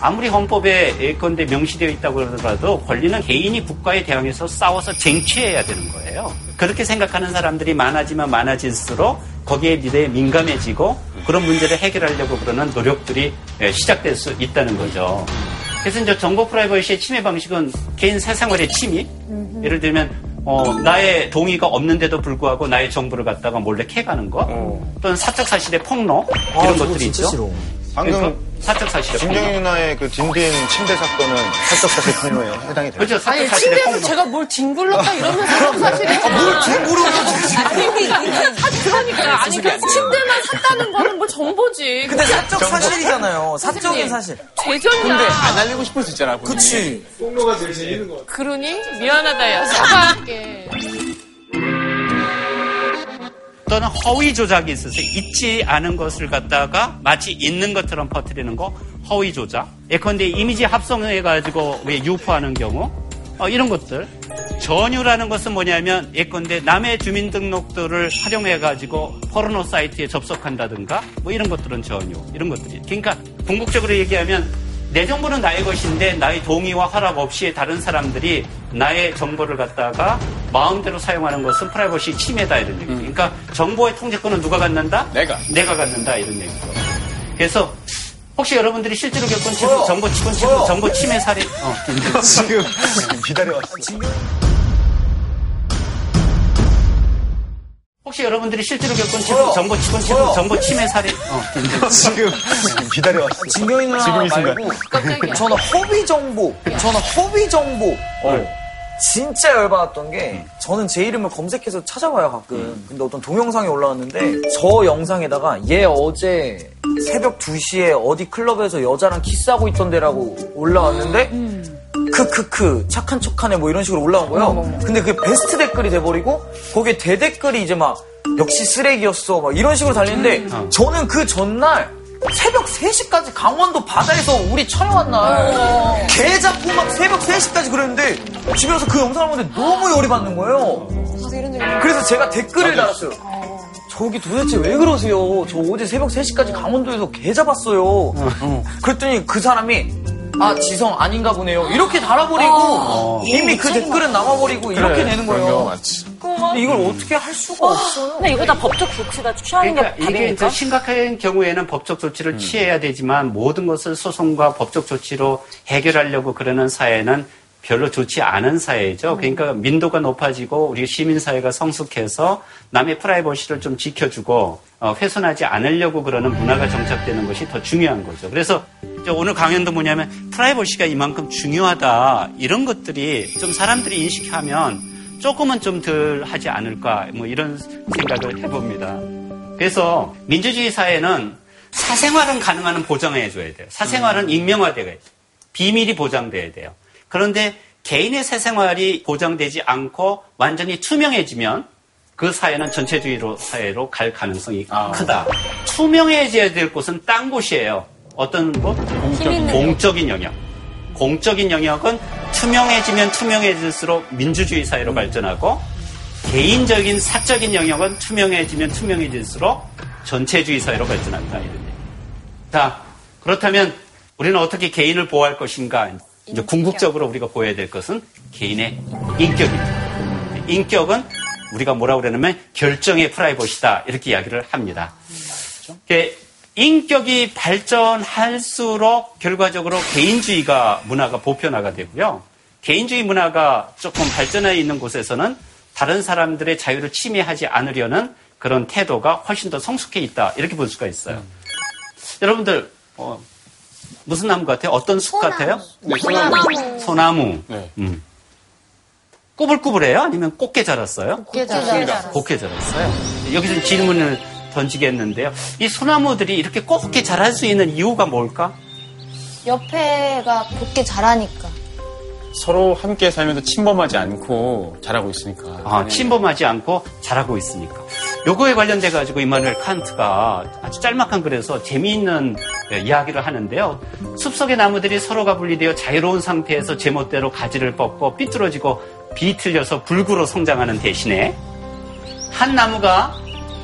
아무리 헌법에 예컨대 명시되어 있다고 하더라도 권리는 개인이 국가에 대항해서 싸워서 쟁취해야 되는 거예요. 그렇게 생각하는 사람들이 많아지면 많아질수록 거기에 미래에 민감해지고 그런 문제를 해결하려고 그러는 노력들이 예, 시작될 수 있다는 거죠. 그래서 이제 정보 프라이버시의 침해 방식은 개인 사생활의 침입. 예를 들면 어, 나의 동의가 없는데도 불구하고 나의 정보를 갖다가 몰래 캐가는 거, 또는 사적 사실의 폭로 아, 이런 저거 것들이 진짜 있죠. 싫어. 방금 사적 사실의 진경이. 누나의 그 딘딘 침대 사건은 사적 사실 폭로에 해당이 돼요. 그렇죠. 사적 아니 사실의 침대에서 폭로. 제가 뭘 뒹굴렀다 이러면서 사실이 뭘 뒹굴어? 아니 그러니까 사실 그러니까 아니 그 침대만 샀다는 거는 뭐 정보지 근데 사적 사실이잖아요. 사적인 사실. 죄전이야 근데 안 알리고 싶을 수 있잖아. 본인이. 그치. 폭로가 제일 재밌는 것 같아. 그러니 미안하다 야 사과할게 또는 허위 조작이 있어서 있지 않은 것을 갖다가 마치 있는 것처럼 퍼뜨리는 거 허위 조작. 예컨대 이미지 합성해가지고 왜 유포하는 경우 어, 이런 것들. 전유라는 것은 뭐냐면 예컨대 남의 주민등록도를 활용해가지고 포르노 사이트에 접속한다든가 뭐 이런 것들은 전유 이런 것들이. 그러니까 궁극적으로 얘기하면 내 정보는 나의 것인데 나의 동의와 허락 없이 다른 사람들이 나의 정보를 갖다가 마음대로 사용하는 것은 프라이버시 침해다 이런 얘기. 그러니까 정보의 통제권은 누가 갖는다? 내가. 내가 갖는다 이런 얘기죠. 그래서 혹시 여러분들이 실제로 겪은 지금 정보 치고 정보 침해 사례 어, 지금 기다려왔어. 혹시 여러분들이 실제로 겪은 지금 정보 치곤 치고 정보 침해 사례 어, 지금 기다려왔어. 진경이 누나 지금 이 순간. 말고 저는 허위 정보, 저는 허위 정보. 진짜 열받았던 게 저는 제 이름을 검색해서 찾아봐요 가끔. 근데 어떤 동영상이 올라왔는데 저 영상에다가 얘 어제 새벽 2시에 어디 클럽에서 여자랑 키스하고 있던데라고 올라왔는데 크크크 착한 척하네 뭐 이런 식으로 올라온 거예요. 근데 그게 베스트 댓글이 돼버리고 거기에 대댓글이 이제 막 역시 쓰레기였어 막 이런 식으로 달리는데 저는 그 전날 새벽 3시까지 강원도 바다에서 우리 촬영한 날 개 잡고 막 새벽 3시까지 그랬는데 집에 와서 그 영상을 보는데 너무 열이 받는 거예요. 그래서 제가 댓글을 달았어요. 저기 도대체 왜 그러세요? 저 어제 새벽 3시까지 강원도에서 개 잡았어요. 그랬더니 그 사람이 아 지성 아닌가 보네요. 이렇게 달아버리고 이미 그 댓글은 남아버리고 이렇게 되는 거예요. 근데 이걸 어떻게 할 수가 없어요. 근데 이거 다 법적 조치가 취하는 그러니까 게 이게 답입니까? 이제 심각한 경우에는 법적 조치를 취해야 되지만 모든 것을 소송과 법적 조치로 해결하려고 그러는 사회는 별로 좋지 않은 사회죠. 그러니까 민도가 높아지고 우리 시민사회가 성숙해서 남의 프라이버시를 좀 지켜주고 어, 훼손하지 않으려고 그러는 문화가 정착되는 것이 더 중요한 거죠. 그래서 오늘 강연도 뭐냐면 프라이버시가 이만큼 중요하다 이런 것들이 좀 사람들이 인식하면 조금은 좀 덜 하지 않을까 뭐 이런 생각을 해봅니다. 그래서 민주주의 사회는 사생활은 가능한 보장해 줘야 돼요. 사생활은 익명화돼야 돼요. 비밀이 보장돼야 돼요. 그런데 개인의 사생활이 보장되지 않고 완전히 투명해지면 그 사회는 전체주의로 사회로 갈 가능성이 크다. 투명해져야 될 곳은 딴 곳이에요. 어떤 곳? 있는 공적인 영역. 공적인 영역은 투명해지면 투명해질수록 민주주의 사회로 발전하고 개인적인 사적인 영역은 투명해지면 투명해질수록 전체주의 사회로 발전한다 이런 얘기. 자 그렇다면 우리는 어떻게 개인을 보호할 것인가? 이제 궁극적으로 우리가 보여야 될 것은 개인의 인격입니다. 인격은 우리가 뭐라고 그러냐면 결정의 프라이버시다 이렇게 이야기를 합니다. 그 인격이 발전할수록 결과적으로 개인주의가 문화가 보편화가 되고요. 개인주의 문화가 조금 발전해 있는 곳에서는 다른 사람들의 자유를 침해하지 않으려는 그런 태도가 훨씬 더 성숙해 있다 이렇게 볼 수가 있어요. 여러분들 어, 무슨 나무 같아요? 어떤 숲 같아요? 네, 소나무. 소나무. 네. 음. 꾸불꾸불해요? 아니면 꽃게 자랐어요? 꽃게 자랐어요. 곱게 자랐어요. 여기서 질문을 던지겠는데요. 이 소나무들이 이렇게 곱게 자랄 수 있는 이유가 뭘까? 옆에가 곱게 자라니까. 서로 함께 살면서 침범하지 않고 자라고 있으니까. 아, 침범하지 않고 자라고 있으니까. 요거에 관련돼 가지고 이마누엘 칸트가 아주 짤막한 글에서 재미있는 예, 이야기를 하는데요. 숲속의 나무들이 서로가 분리되어 자유로운 상태에서 제멋대로 가지를 뻗고 삐뚤어지고 비틀려서 불구로 성장하는 대신에 한 나무가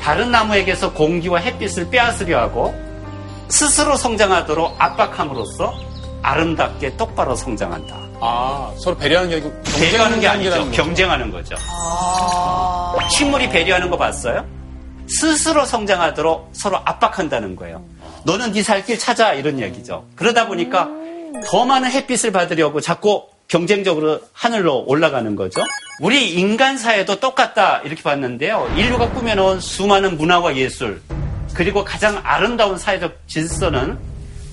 다른 나무에게서 공기와 햇빛을 빼앗으려 하고 스스로 성장하도록 압박함으로써 아름답게 똑바로 성장한다. 아, 서로 배려하는 게 아니고 배려하는 게 아니죠. 경쟁하는 거죠. 경쟁하는 거죠. 식물이 배려하는 거 봤어요? 스스로 성장하도록 서로 압박한다는 거예요. 너는 네 살 길 찾아 이런 얘기죠. 그러다 보니까 더 많은 햇빛을 받으려고 자꾸 경쟁적으로 하늘로 올라가는 거죠. 우리 인간 사회도 똑같다 이렇게 봤는데요. 인류가 꾸며놓은 수많은 문화와 예술 그리고 가장 아름다운 사회적 질서는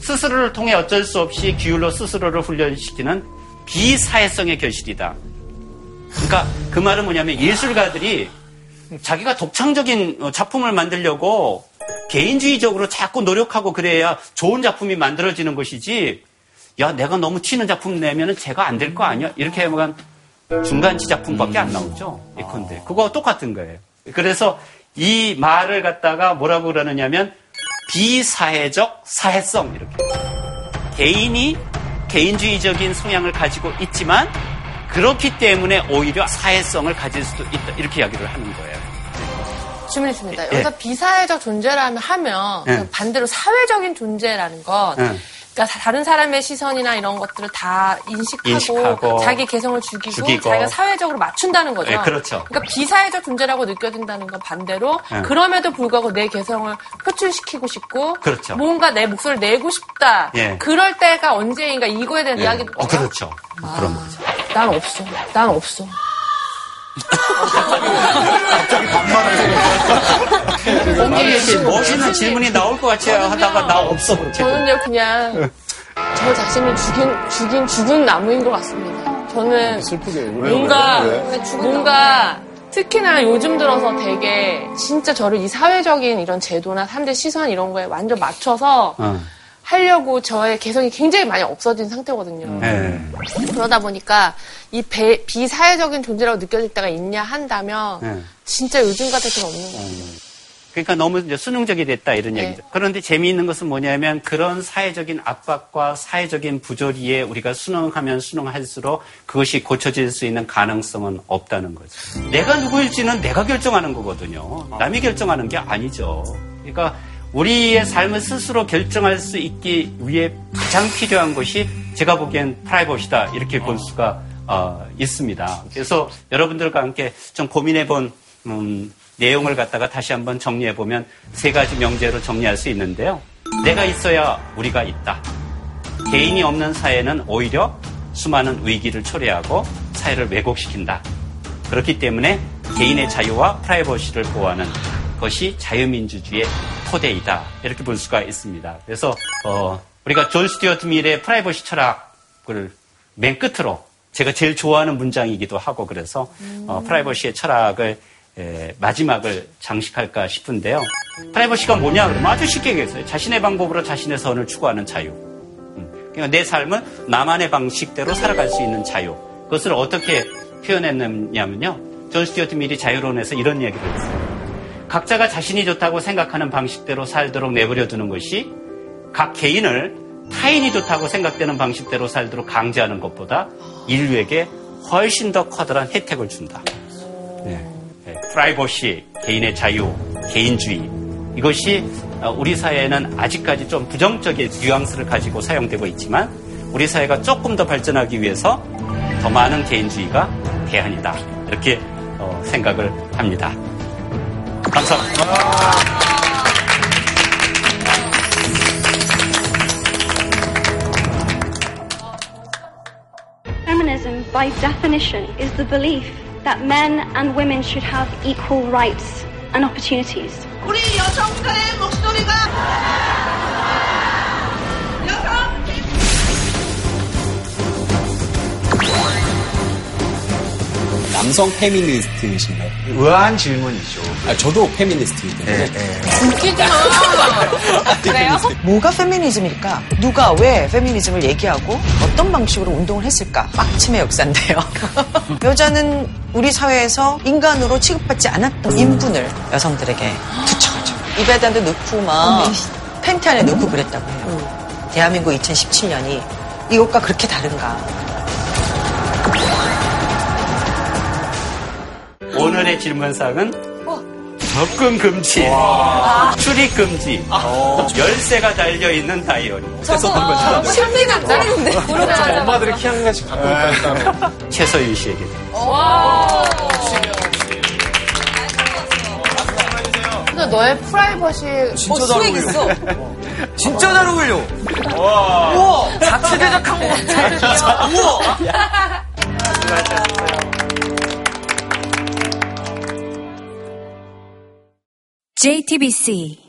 스스로를 통해 어쩔 수 없이 기울로 스스로를 훈련시키는 비사회성의 결실이다. 그러니까 그 말은 뭐냐면 예술가들이 자기가 독창적인 어, 작품을 만들려고 개인주의적으로 자꾸 노력하고 그래야 좋은 작품이 만들어지는 것이지 야 내가 너무 튀는 작품 내면은 제가 안 될 거 아니야? 이렇게 하면 중간치 작품밖에 안 나오죠 예컨대. 그거 똑같은 거예요. 그래서 이 말을 갖다가 뭐라고 그러느냐면 비사회적 사회성 이렇게. 개인이 개인주의적인 성향을 가지고 있지만 그렇기 때문에 오히려 사회성을 가질 수도 있다 이렇게 이야기를 하는 거예요. 질문 있습니다. 예. 여기서 비사회적 존재라면 하면 예. 반대로 사회적인 존재라는 건 예. 그러니까 다른 사람의 시선이나 이런 것들을 다 인식하고, 인식하고 자기 개성을 죽이고, 죽이고. 자기가 사회적으로 맞춘다는 거죠. 네, 그렇죠. 그러니까 비사회적 존재라고 느껴진다는 건 반대로 네. 그럼에도 불구하고 내 개성을 표출시키고 싶고 그렇죠. 뭔가 내 목소리를 내고 싶다. 예. 그럴 때가 언제인가 이거에 대한 이야기도 어, 그렇죠. 그런 거죠. 난 없어. 난 없어. 이 멋있는 질문이 나올 것 같이 하다가 나 없어. 저는요 그냥 저 자신을 죽인 죽인 죽은 나무인 것 같습니다. 저는 슬프게. 뭔가 뭔가 특히나 요즘 들어서 되게 진짜 저를 이 사회적인 이런 제도나 사람들 시선 이런 거에 완전 맞춰서 어. 하려고 저의 개성이 굉장히 많이 없어진 상태거든요. 네. 그러다 보니까 이 배- 비사회적인 존재라고 느껴질 때가 있냐 한다면 네. 진짜 요즘 같을 때는 없는 것 같아요. 그러니까 너무 이제 수능적이 됐다 이런 네. 얘기죠. 그런데 재미있는 것은 뭐냐면 그런 사회적인 압박과 사회적인 부조리에 우리가 수능하면 수능할수록 그것이 고쳐질 수 있는 가능성은 없다는 거죠. 내가 누구일지는 내가 결정하는 거거든요. 남이 결정하는 게 아니죠. 그러니까 우리의 삶을 스스로 결정할 수 있기 위해 가장 필요한 것이 제가 보기엔 프라이버시다 이렇게 볼 수가 어, 있습니다. 그래서 여러분들과 함께 좀 고민해 본 음, 내용을 갖다가 다시 한번 정리해 보면 세 가지 명제로 정리할 수 있는데요. 내가 있어야 우리가 있다. 개인이 없는 사회는 오히려 수많은 위기를 초래하고 사회를 왜곡시킨다. 그렇기 때문에 개인의 자유와 프라이버시를 보호하는 것이 자유민주주의의 토대이다. 이렇게 볼 수가 있습니다. 그래서 어, 우리가 존 스튜어트 밀의 프라이버시 철학을 맨 끝으로 제가 제일 좋아하는 문장이기도 하고 그래서 어, 프라이버시의 철학을 에, 마지막을 장식할까 싶은데요. 프라이버시가 뭐냐 그러면 아주 쉽게 얘기했어요. 자신의 방법으로 자신의 선을 추구하는 자유. 음, 그러니까 내 삶을 나만의 방식대로 살아갈 수 있는 자유. 그것을 어떻게 표현했느냐면요. 존 스튜어트 밀이 자유론에서 이런 얘기를 했어요. 각자가 자신이 좋다고 생각하는 방식대로 살도록 내버려 두는 것이 각 개인을 타인이 좋다고 생각되는 방식대로 살도록 강제하는 것보다 인류에게 훨씬 더 커다란 혜택을 준다. 네. 네. 프라이버시, 개인의 자유, 개인주의. 이것이 어, 우리 사회에는 아직까지 좀 부정적인 뉘앙스를 가지고 사용되고 있지만 우리 사회가 조금 더 발전하기 위해서 더 많은 개인주의가 대안이다. 이렇게 어, 생각을 합니다. 감사합니다. That men and women should have equal rights and opportunities. 남성 페미니스트이신가요? 의아한 질문이죠. 아, 저도 페미니스트이기 때문에. 웃기지 마. 그래요? 뭐가 페미니즘일까? 누가 왜 페미니즘을 얘기하고 어떤 방식으로 운동을 했을까? 빡침의 역사인데요. 여자는 우리 사회에서 인간으로 취급받지 않았던 인분을 여성들에게 투척하죠. 입에다도 넣고 막 팬티 안에 넣고 그랬다고 해요. 대한민국 2017년이 이것과 그렇게 다른가? 오늘의 질문사항은 접근 금지, 출입 금지, 열쇠가 달려 있는 다이어리. 실미가 짜리는데. 엄마들이 키 한 가지 갖고 있다. 최서윤 씨에게. 근데 너의 프라이버시 진짜 잘 어울려. 있어. 진짜 잘 어울려. 우와. 자체 제작한 거 같아. 우와. JTBC